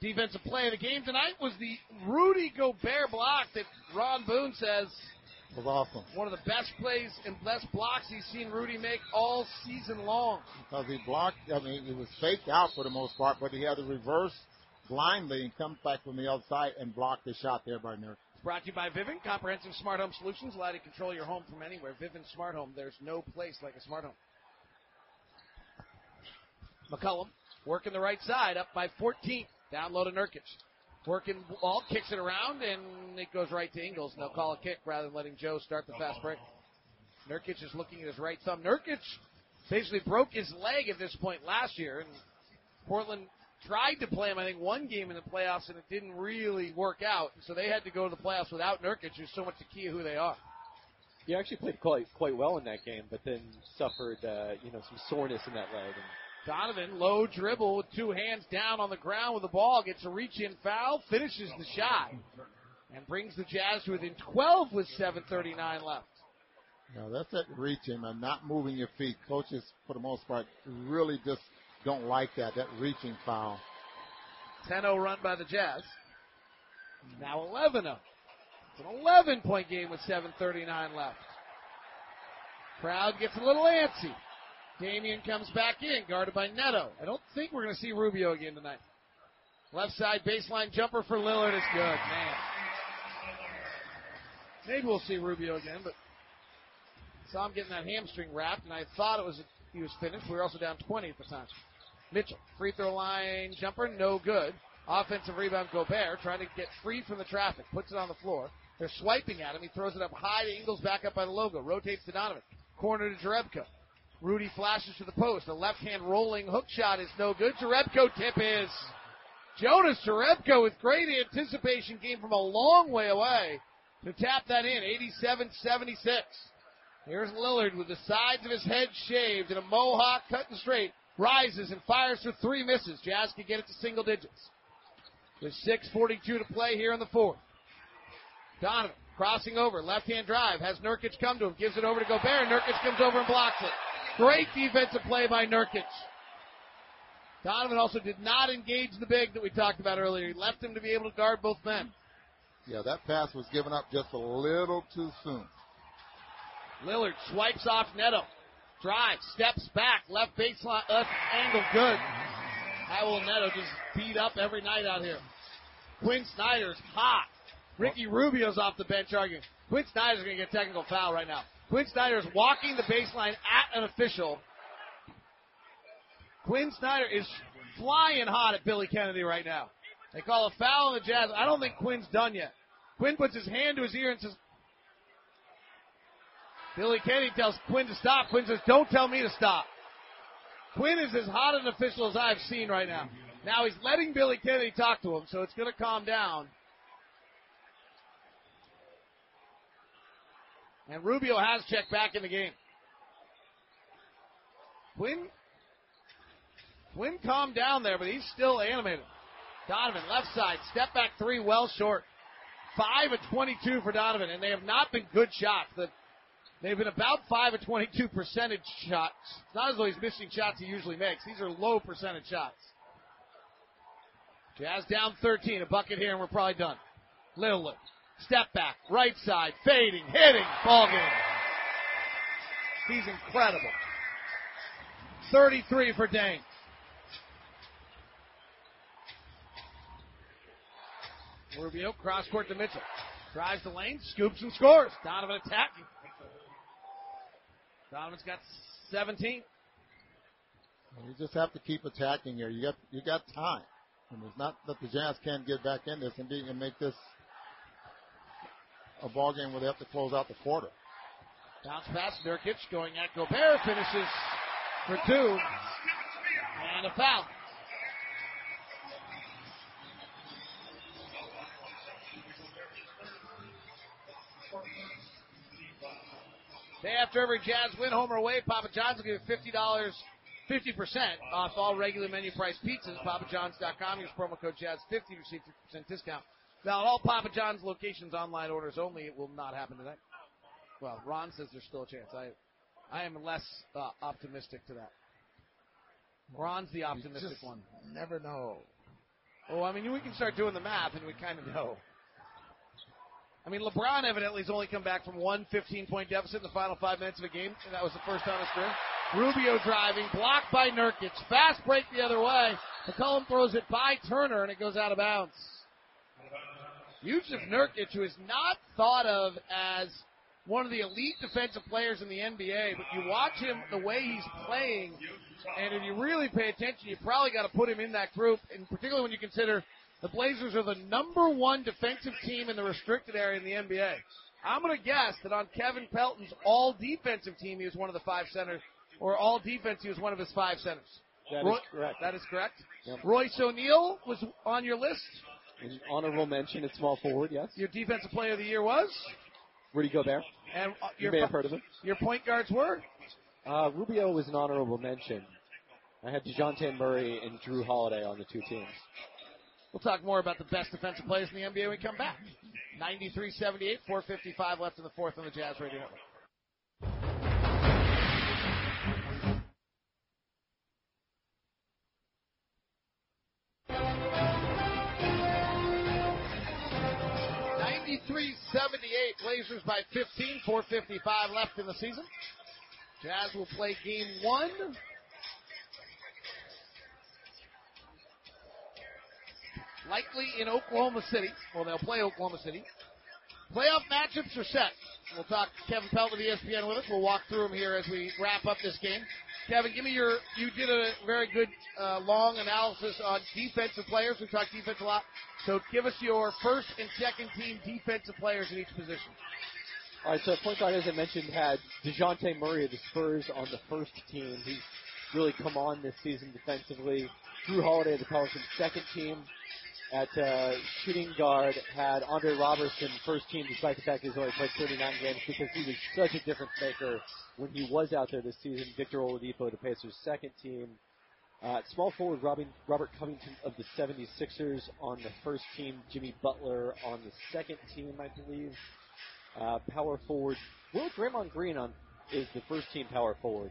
Defensive play of the game tonight was the Rudy Gobert block that Ron Boone says was awesome. one of the best plays and best blocks he's seen Rudy make all season long. Because he blocked, I mean, it was faked out for the most part, but he had to reverse blindly and come back from the outside and block the shot there by Nurk. Brought to you by Vivint, comprehensive smart home solutions, allow you to control your home from anywhere. Vivint Smart Home, there's no place like a smart home. McCollum working the right side, up by 14. Down low to Nurkic. Working ball, kicks it around, and it goes right to Ingles. And they'll call a kick rather than letting Joe start the fast break. Nurkic is looking at his right thumb. Nurkic basically broke his leg at this point last year, and Portland tried to play him, I think, one game in the playoffs, and it didn't really work out. So they had to go to the playoffs without Nurkic, who's so much the key of who they are. He actually played quite quite well in that game, but then suffered uh, you know some soreness in that leg. And Donovan, low dribble with two hands down on the ground with the ball, gets a reach in foul, finishes the shot, and brings the Jazz within 12 with 7.39 left. Yeah, that's that reaching and not moving your feet. Coaches, for the most part, really just don't like that, that reaching foul. 10-0 run by the Jazz. Now 11-0. It's an 11 point game with 7.39 left. Crowd gets a little antsy. Damian comes back in, guarded by Neto. I don't think we're going to see Rubio again tonight. Left side baseline jumper for Lillard is good, man. Maybe we'll see Rubio again, but saw him getting that hamstring wrapped, and I thought it was he was finished. We were also down 20 at the time. Mitchell, free throw line jumper, no good. Offensive rebound, Gobert trying to get free from the traffic, puts it on the floor. They're swiping at him. He throws it up high to Ingles, back up by the logo. Rotates to Donovan. Corner to Jerebko. Rudy flashes to the post. A left hand rolling hook shot is no good. Jerebko tip is. Jonas Jerebko with great anticipation came from a long way away to tap that in. 87 76. Here's Lillard with the sides of his head shaved and a mohawk cut and straight. Rises and fires for three misses. Jazz can get it to single digits. With 6.42 to play here in the fourth. Donovan crossing over, left hand drive, has Nurkic come to him, gives it over to Gobert. Nurkic comes over and blocks it. Great defensive play by Nurkic. Donovan also did not engage the big that we talked about earlier. He left him to be able to guard both men. Yeah, that pass was given up just a little too soon. Lillard swipes off Neto. Drives, steps back, left baseline, left angle, good. How will Neto just beat up every night out here? Quinn Snyder's hot. Ricky Rubio's off the bench arguing. Quinn Snyder's going to get a technical foul right now. Quinn Snyder is walking the baseline at an official. Quinn Snyder is flying hot at Billy Kennedy right now. They call a foul on the Jazz. I don't think Quinn's done yet. Quinn puts his hand to his ear and says, Billy Kennedy tells Quinn to stop. Quinn says, Don't tell me to stop. Quinn is as hot an official as I've seen right now. Now he's letting Billy Kennedy talk to him, so it's going to calm down. And Rubio has checked back in the game. Quinn, Quinn calmed down there, but he's still animated. Donovan, left side, step back three, well short. 5 of 22 for Donovan, and they have not been good shots. They've been about 5 of 22 percentage shots. It's not as though he's missing shots he usually makes. These are low percentage shots. Jazz down 13, a bucket here, and we're probably done. Lillard, step back, right side, fading, hitting, ball game. He's incredible. 33 for Dame. Rubio, cross court to Mitchell. Drives the lane, scoops and scores. Donovan attacking. Donovan's got 17. You just have to keep attacking here. You got you got time. And it's not that the Jazz can't get back in this and, be, and make this a ball game where they have to close out the quarter. Bounce pass, Nurkic going at Gobert, finishes for two. And a foul. Day after every Jazz win, home or away, Papa John's will give you fifty dollars, fifty percent off all regular menu price pizzas. PapaJohns.com. Use promo code Jazz fifty to receive fifty percent discount. Now, all Papa John's locations, online orders only. It will not happen tonight. Well, Ron says there's still a chance. I, I am less uh, optimistic to that. Ron's the optimistic one. Never know. Oh, I mean, we can start doing the math, and we kind of know. I mean, LeBron evidently has only come back from one 15 point deficit in the final five minutes of a game, and that was the first time his career. Rubio driving, blocked by Nurkic. Fast break the other way. McCollum throws it by Turner, and it goes out of bounds. Jusuf Nurkic, who is not thought of as one of the elite defensive players in the NBA, but you watch him the way he's playing, and if you really pay attention, you probably got to put him in that group, and particularly when you consider the Blazers are the number one defensive team in the restricted area in the NBA. I'm going to guess that on Kevin Pelton's all defensive team, he was one of the five centers, or all defense, he was one of his five centers. That Roy, is correct. That is correct. Yep. Royce O'Neale was on your list. An honorable mention at small forward, yes. Your defensive player of the year was? Rudy Gobert. And uh, You may have heard of him. Your point guards were Uh, Rubio was an honorable mention. I had Dejounte Murray and Jrue Holiday on the two teams. We'll talk more about the best defensive players in the NBA when we come back. 93-78, 4.55 left in the fourth on the Jazz Radio Network. Ninety-three seventy-eight, Blazers by 15, 4.55 left in the season. Jazz will play game one likely in Oklahoma City. Well, they'll play Oklahoma City. Playoff matchups are set. We'll talk Kevin Pelt of ESPN with us. We'll walk through them here as we wrap up this game. Kevin, give me your. You did a very good uh, long analysis on defensive players. We talked defense a lot. So give us your first and second team defensive players in each position. All right, so point guard, as I mentioned, had Dejounte Murray of the Spurs on the first team. He's really come on this season defensively. Jrue Holiday of the Pelicans' second team. At uh, shooting guard, had Andre Roberson first team, despite the fact he's only played 39 games, because he was such a difference maker when he was out there this season. Victor Oladipo the Pacers' second team. Uh, small forward, Robin, Robert Covington of the 76ers on the first team. Jimmy Butler on the second team, I believe. Uh, power forward, Will Draymond Green on is the first team power forward.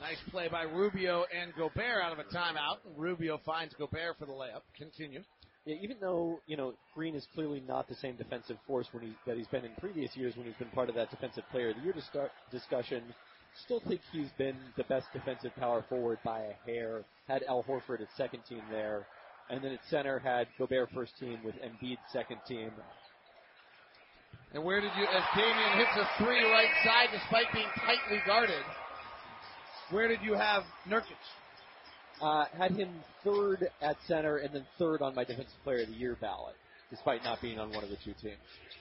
Nice play by Rubio and Gobert out of a timeout. Rubio finds Gobert for the layup. Continue. Yeah, even though you know Green is clearly not the same defensive force when he that he's been in previous years when he's been part of that defensive player of the year discussion, still think he's been the best defensive power forward by a hair. Had Al Horford at second team there, and then at center had Gobert first team with Embiid second team. And where did you, as Damian hits a three right side despite being tightly guarded, where did you have Nurkic? Uh, had him third at center and then third on my defensive player of the year ballot, despite not being on one of the two teams.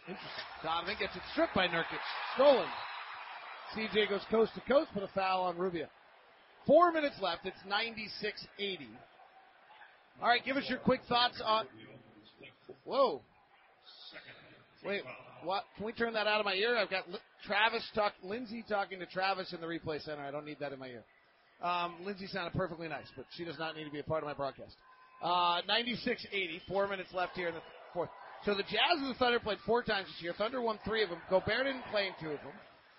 Interesting. Donovan gets it stripped by Nurkic. Stolen. CJ goes coast to coast, but a foul on Rubio. Four minutes left. It's 96-80. All right, give us your quick thoughts on. Whoa. Wait, what? Can we turn that out of my ear? I've got Travis talk, Lindsay talking to Travis in the replay center. I don't need that in my ear. Um, Lindsay sounded perfectly nice, but she does not need to be a part of my broadcast. Uh, 96-80. Four minutes left here in the fourth. So the Jazz and the Thunder played four times this year. Thunder won three of them. Gobert didn't play in two of them.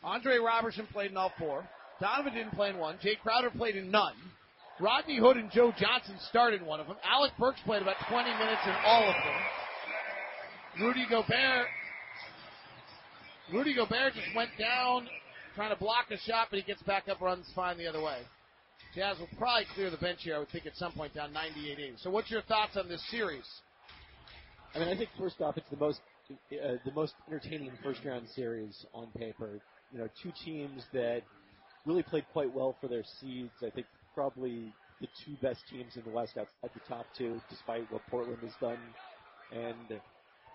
Andre Roberson played in all four. Donovan didn't play in one. Jae Crowder played in none. Rodney Hood and Joe Johnson started in one of them. Alec Burks played about 20 minutes in all of them. Rudy Gobert, Rudy Gobert just went down trying to block a shot, but he gets back up, runs fine the other way. Jazz will probably clear the bench here, I would think, at some point down 98-80. So what's your thoughts on this series? I mean, I think first off, it's the most uh, the most entertaining first round series on paper. You know, two teams that really played quite well for their seeds. I think probably the two best teams in the West outside the top two, despite what Portland has done. And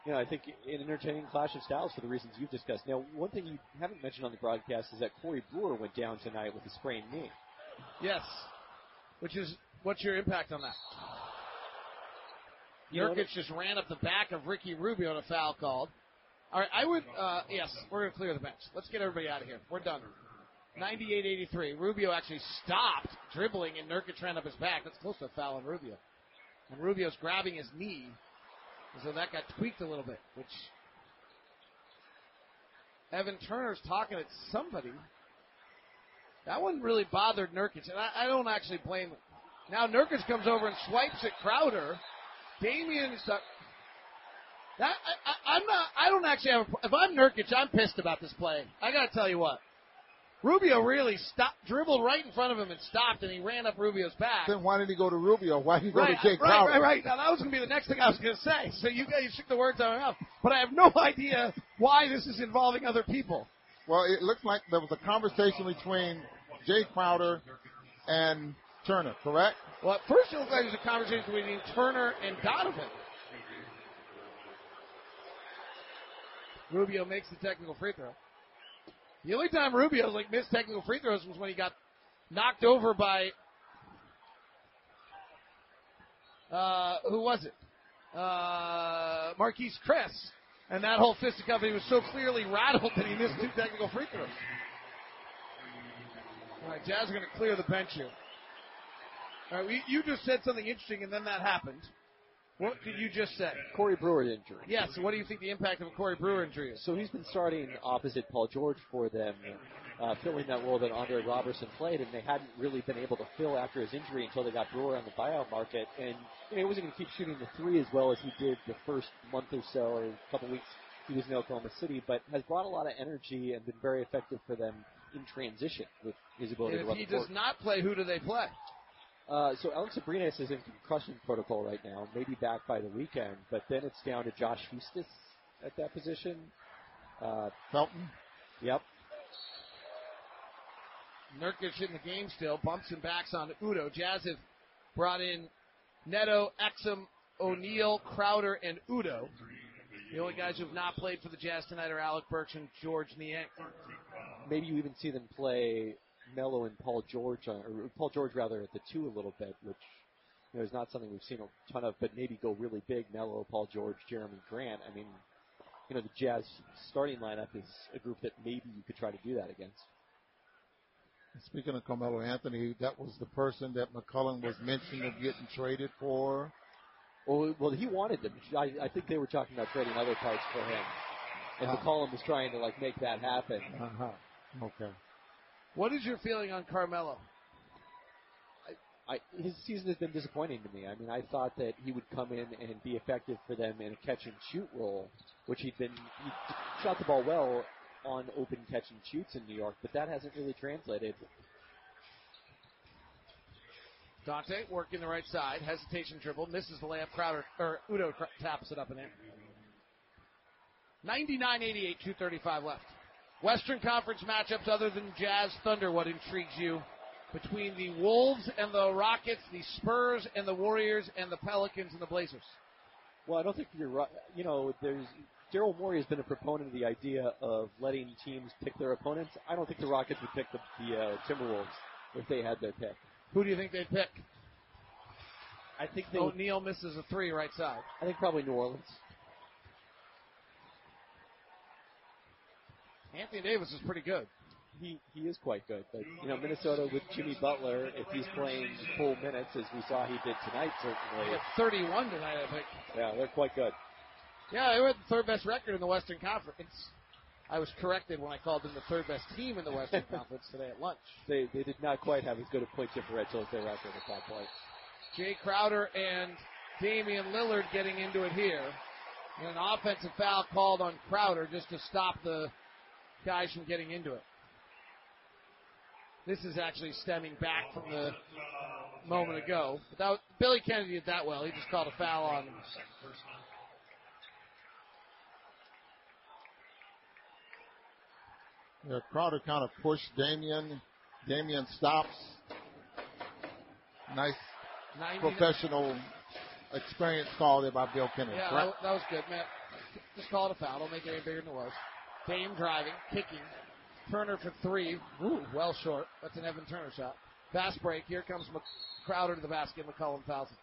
you know, I think an entertaining clash of styles for the reasons you've discussed. Now, one thing you haven't mentioned on the broadcast is that Corey Brewer went down tonight with a sprained knee. Yes. Which is, what's your impact on that? Nurkic just ran up the back of Ricky Rubio and a foul called. All right, I would, uh, yes, we're going to clear the bench. Let's get everybody out of here. We're done. 98-83. Rubio actually stopped dribbling and Nurkic ran up his back. That's close to a foul on Rubio. And Rubio's grabbing his knee. So that got tweaked a little bit, which Evan Turner's talking at somebody. That one really bothered Nurkic, and I, I don't actually blame him. Now Nurkic comes over and swipes at Crowder. Damian is not. That I, I, I'm not. I don't actually have. A, if I'm Nurkic, I'm pissed about this play. I got to tell you what. Rubio really stopped, dribbled right in front of him and stopped, and he ran up Rubio's back. Then why did he go to Rubio? Why did he go right, to Jake right, Crowder? right, right. Now that was going to be the next thing I was going to say. So you guys took the words out of my mouth, but I have no (laughs) idea why this is involving other people. Well, it looks like there was a conversation between Jae Crowder and Turner, correct? Well, at first it looked like there was a conversation between Turner and Donovan. Rubio makes the technical free throw. The only time Rubio like missed technical free throws was when he got knocked over by uh, who was it? Uh, Marquese Chriss. And that whole fisticuff, he was so clearly rattled that he missed two technical free throws. All right, Jazz are going to clear the bench here. All right, we, you just said something interesting, and then that happened. What did you just say? Corey Brewer injury. Yes. so what do you think the impact of a Corey Brewer injury is? So he's been starting opposite Paul George for them, uh, filling that role that Andre Roberson played, and they hadn't really been able to fill after his injury until they got Brewer on the buyout market. And you know, he wasn't going to keep shooting the three as well as he did the first month or so, or a couple weeks he was in Oklahoma City, but has brought a lot of energy and been very effective for them in transition with his ability And to if run he the court. does not play, who do they play? Uh, so Alex Abrines is in concussion protocol right now, maybe back by the weekend, but then it's down to Josh Huestis at that position. Uh, Felton? Yep. Nurkic in the game still, bumps and backs on Udoh. Jazz have brought in Neto, Exum, O'Neale, Crowder, and Udoh. The only guys who have not played for the Jazz tonight are Alec Burks and Georges Niang. Maybe you even see them play Melo and Paul George, or Paul George rather at the two a little bit, which you know, is not something we've seen a ton of, but maybe go really big, Melo, Paul George, Jerami Grant. I mean, you know, the Jazz starting lineup is a group that maybe you could try to do that against. Speaking of Carmelo Anthony, that was the person that McCollum was mentioning of getting traded for. Well, well, he wanted them. I, I think they were talking about trading other parts for him, and Ah. McCollum was trying to like make that happen. Uh huh. Okay. What is your feeling on Carmelo? I, his season has been disappointing to me. I mean, I thought that he would come in and be effective for them in a catch and shoot role, which he'd been he shot the ball well on open catch and shoots in New York, but that hasn't really translated. Dante working the right side, hesitation dribble, misses the layup. Crowder or Udoh taps it up and in. 99-88, 2:35 left. Western Conference matchups other than Jazz Thunder. What intrigues you between the Wolves and the Rockets, the Spurs and the Warriors, and the Pelicans and the Blazers? Well, I don't think you're right. You know, there's Daryl Morey has been a proponent of the idea of letting teams pick their opponents. I don't think the Rockets would pick the, the uh, Timberwolves if they had their pick. Who do you think they'd pick? I think they oh, O'Neale misses a three right side. I think probably New Orleans. Anthony Davis is pretty good. He he is quite good, but you know Minnesota with Jimmy Butler, if he's playing full minutes as we saw he did tonight, certainly. At 31 tonight, I think. Yeah, they're quite good. Yeah, they were the third best record in the Western Conference. I was corrected when I called them the third best team in the Western (laughs) Conference today at lunch. They they did not quite have as good a point differential as their record at that point. Jae Crowder and Damian Lillard getting into it here. And an offensive foul called on Crowder just to stop the guys from getting into it. This is actually stemming back from the moment ago. But that was, Billy Kennedy did that well. He just called a foul on Yeah, Crowder kind of pushed Damian. Damian stops. Nice 90 professional experience call there by Bill Kennedy. Yeah, correct? that, that was good, man. (laughs) Just call it a foul. Don't make it any bigger than it was. Dame driving, kicking. Turner for three. Ooh, well short. That's an Evan Turner shot. Fast break. Here comes Mc- Crowder to the basket. McCollum fouls him.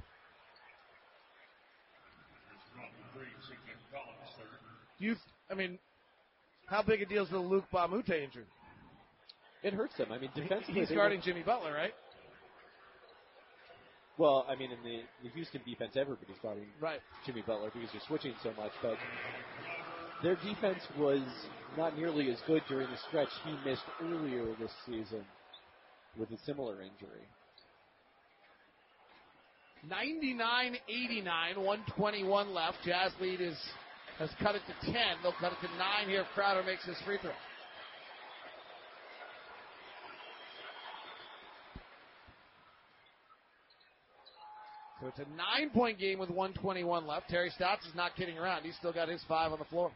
Do you, I mean, how big a deal is the Luc Mbah a Moute injury? It hurts them. I mean, defensively, He's guarding Jimmy Butler, right? Well, I mean, in the, the Houston defense, everybody's guarding Right. Jimmy Butler because they're switching so much. But their defense was not nearly as good during the stretch he missed earlier this season with a similar injury. 99-89, 121 left. Jazz lead is has cut it to 10. They'll cut it to 9 here if Crowder makes his free throw. So it's a nine point game with 121 left. Terry Stotts is not kidding around. He's still got his five on the floor.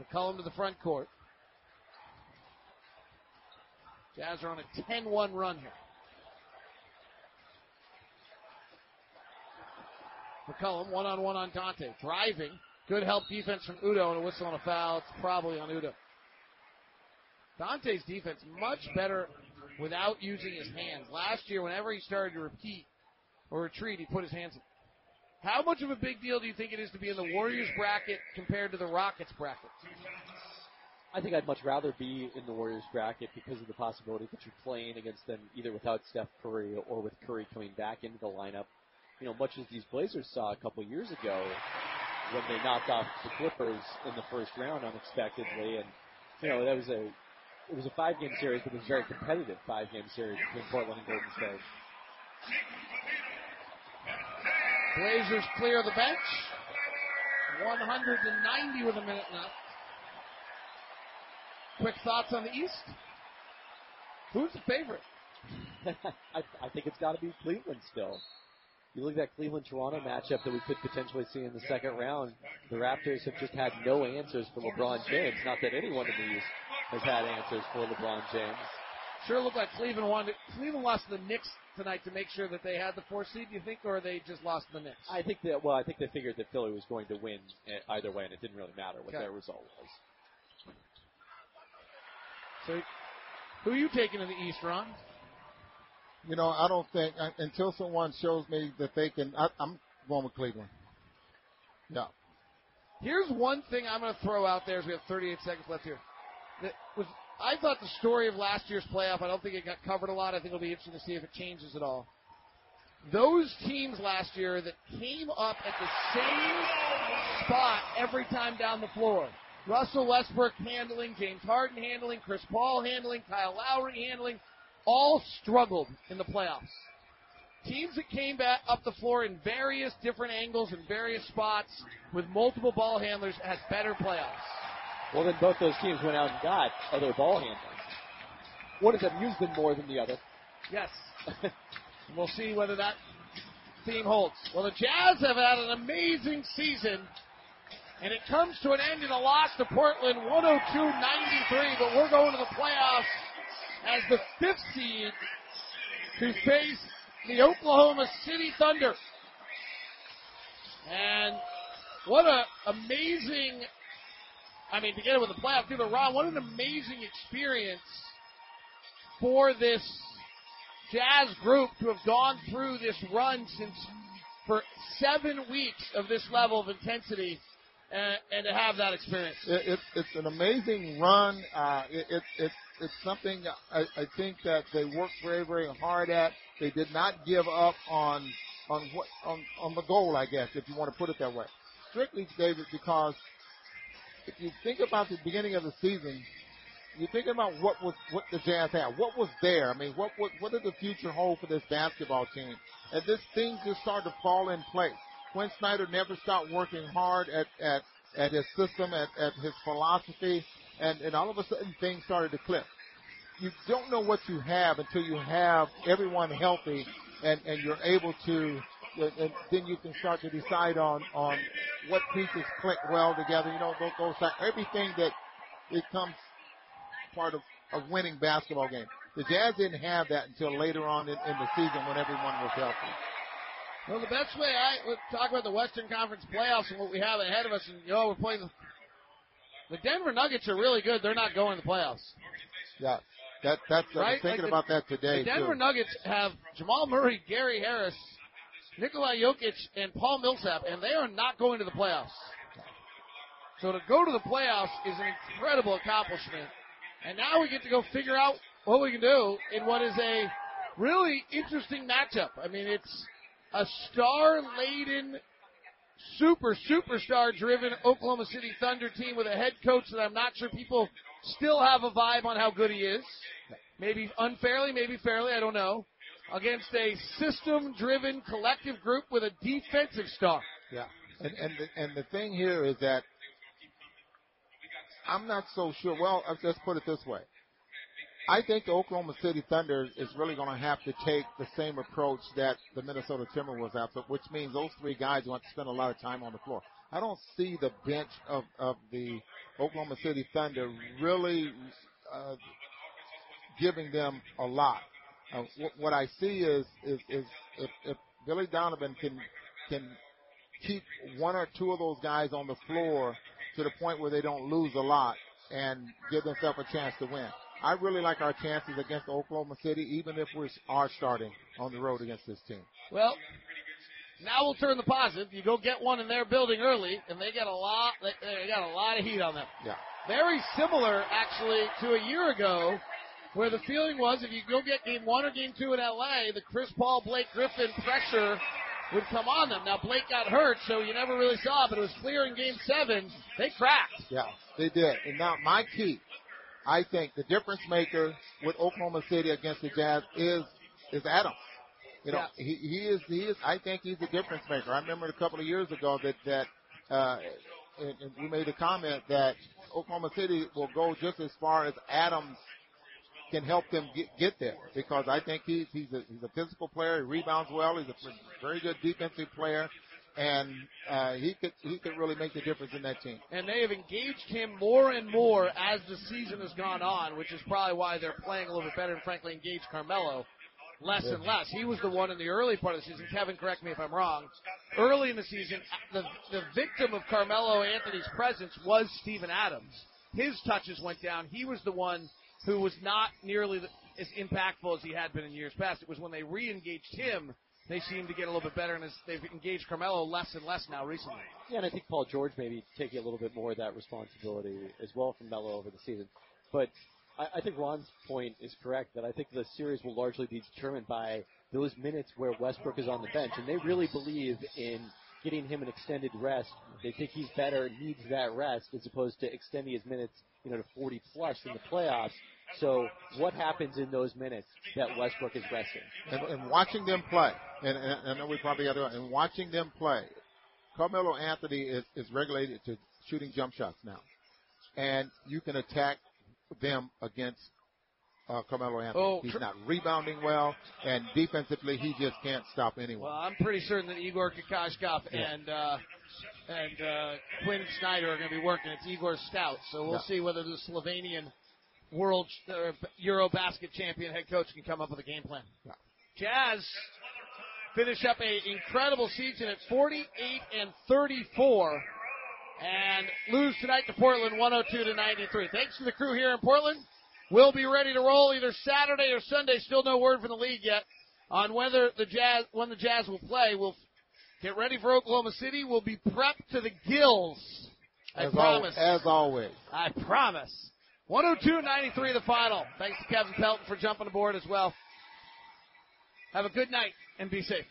McCollum to the front court. Jazz are on a 10 1 run here. McCollum one on one on Dante. Driving. Good help defense from Udoh and a whistle on a foul. It's probably on Udoh. Dante's defense much better without using his hands. Last year, whenever he started to repeat or retreat, he put his hands up. How much of a big deal do you think it is to be in the Warriors bracket compared to the Rockets bracket? I think I'd much rather be in the Warriors bracket because of the possibility that you're playing against them either without Steph Curry or with Curry coming back into the lineup. You know, much as these Blazers saw a couple years ago when they knocked off the Clippers in the first round unexpectedly, and you know that was a it was a five game series, but it was a very competitive five game series between Portland and Golden State. Blazers clear the bench. 190 with a minute left. Quick thoughts on the East? Who's the favorite? (laughs) I, I think it's got to be Cleveland still. You look at that Cleveland Toronto matchup that we could potentially see in the second round. The Raptors have just had no answers for LeBron James. Not that anyone in the East has had answers for LeBron James. Sure looked like Cleveland wanted. Cleveland lost to the Knicks tonight to make sure that they had the four seed. Do you think, or they just lost to the Knicks? I think that. Well, I think they figured that Philly was going to win eh, either way, and it didn't really matter what Okay. their result was. So, who are you taking in the East, Ron? You know, I don't think uh, until someone shows me that they can. I, I'm going with Cleveland. Yeah. Here's one thing I'm going to throw out there as we have 38 seconds left here. That was I thought the story of last year's playoff. I don't think it got covered a lot. I think it'll be interesting to see if it changes at all. Those teams last year that came up at the same spot every time down the floor. Russell Westbrook handling, James Harden handling, Chris Paul handling, Kyle Lowry handling, all struggled in the playoffs. Teams that came back up the floor in various different angles and various spots with multiple ball handlers had better playoffs. Well, then both those teams went out and got other ball handlers. One of them used them more than the other. Yes. (laughs) And we'll see whether that theme holds. Well, the Jazz have had an amazing season, and it comes to an end in a loss to Portland, 102-93, but we're going to the playoffs as the fifth seed to face the Oklahoma City Thunder. And what an amazing, I mean, together with the playoff through the round, what an amazing experience for this Jazz group to have gone through this run since for seven weeks of this level of intensity and, and to have that experience. It, it, it's an amazing run. Uh, it, it, it, it's something I, I think that they worked very, very hard at. They did not give up on on what on, on the goal, I guess, if you want to put it that way. Strictly, David, because if you think about the beginning of the season, you think about what was what the Jazz had, what was there. I mean, what what what did the future hold for this basketball team? And this thing just started to fall in place. Quin Snyder never stopped working hard at at at his system, at at his philosophy, and and all of a sudden things started to click. You don't know what you have until you have everyone healthy, and and you're able to. And then you can start to decide on on what pieces click well together. You know, those, those everything that it comes part of a winning basketball game. The Jazz didn't have that until later on in, in the season when everyone was healthy. Well, the best way I talk about the Western Conference playoffs and what we have ahead of us, and you know, we're playing the Denver Nuggets are really good. They're not going to the playoffs. Yeah, that that's I was thinking Like the- about that today The Denver too. Nuggets have Jamal Murray, Gary Harris, Nikolai Jokic, and Paul Millsap, and they are not going to the playoffs. So to go to the playoffs is an incredible accomplishment. And now we get to go figure out what we can do in what is a really interesting matchup. I mean, it's a star-laden, super, superstar driven Oklahoma City Thunder team with a head coach that I'm not sure people still have a vibe on how good he is. Maybe unfairly, maybe fairly, I don't know. Against a system driven collective group with a defensive star. Yeah, and and the, and the thing here is that I'm not so sure. Well, let's put it this way. I think the Oklahoma City Thunder is really going to have to take the same approach that the Minnesota Timberwolves have, which means those three guys want to spend a lot of time on the floor. I don't see the bench of, of the Oklahoma City Thunder really uh, giving them a lot. Uh, what, what I see is is, is if, if Billy Donovan can can keep one or two of those guys on the floor to the point where they don't lose a lot and give themselves a chance to win. I really like our chances against Oklahoma City, even if we are starting on the road against this team. Well, Now we'll turn the positive. You go get one in their building early, and they got a lot. They, they got a lot of heat on them. Yeah. Very similar, actually, to a year ago, where the feeling was if you go get game one or game two in LA, the Chris Paul, Blake Griffin pressure would come on them. Now Blake got hurt, so you never really saw it, but it was clear in game seven. They cracked. Yeah, they did. And now my key, I think the difference maker with Oklahoma City against the Jazz is is Adams. You know, Yeah. he, he is he is. I think he's a difference maker. I remember a couple of years ago that that uh, and, and we made a comment that Oklahoma City will go just as far as Adams can help them get, get there because I think he's he's a he's a physical player. He rebounds well. He's a very good defensive player, and uh, he could he could really make the difference in that team. and they have engaged him more and more as the season has gone on, which is probably why they're playing a little bit better and frankly engaged Carmelo less and less. He was the one in the early part of the season. Kevin, correct me if I'm wrong. Early in the season, the the victim of Carmelo Anthony's presence was Steven Adams. His touches went down. He was the one who was not nearly the, as impactful as he had been in years past. It was when they re-engaged him, they seemed to get a little bit better, and as they've engaged Carmelo less and less now recently. Yeah, and I think Paul George maybe taking a little bit more of that responsibility as well from Melo over the season. But I, I think Ron's point is correct that I think the series will largely be determined by those minutes where Westbrook is on the bench, and they really believe in getting him an extended rest. They think he's better, needs that rest, as opposed to extending his minutes, you know, to 40 plus in the playoffs. So what happens in those minutes that Westbrook is resting? and, and watching them play, and, and I know we probably got to, and watching them play, Carmelo Anthony is, is regulated to shooting jump shots now, and you can attack them against uh, Carmelo Anthony. Oh, He's tr- not rebounding well, and defensively he just can't stop anyone. Well, I'm pretty certain that Igor Kokoshkov Yeah. and uh, and uh, Quin Snyder are going to be working. It's Igor Stout, so we'll Yeah. see whether the Slovenian World uh, Euro basket champion head coach can come up with a game plan. Yeah. Jazz finish up an incredible season at 48 and 34, and lose tonight to Portland 102 to 93. Thanks to the crew here in Portland. We'll be ready to roll either Saturday or Sunday. Still no word from the league yet on whether the Jazz when the Jazz will play. We'll get ready for Oklahoma City. We'll be prepped to the gills. I as, promise. As always. I promise. 102-93 the final. Thanks to Kevin Pelton for jumping aboard as well. Have a good night and be safe.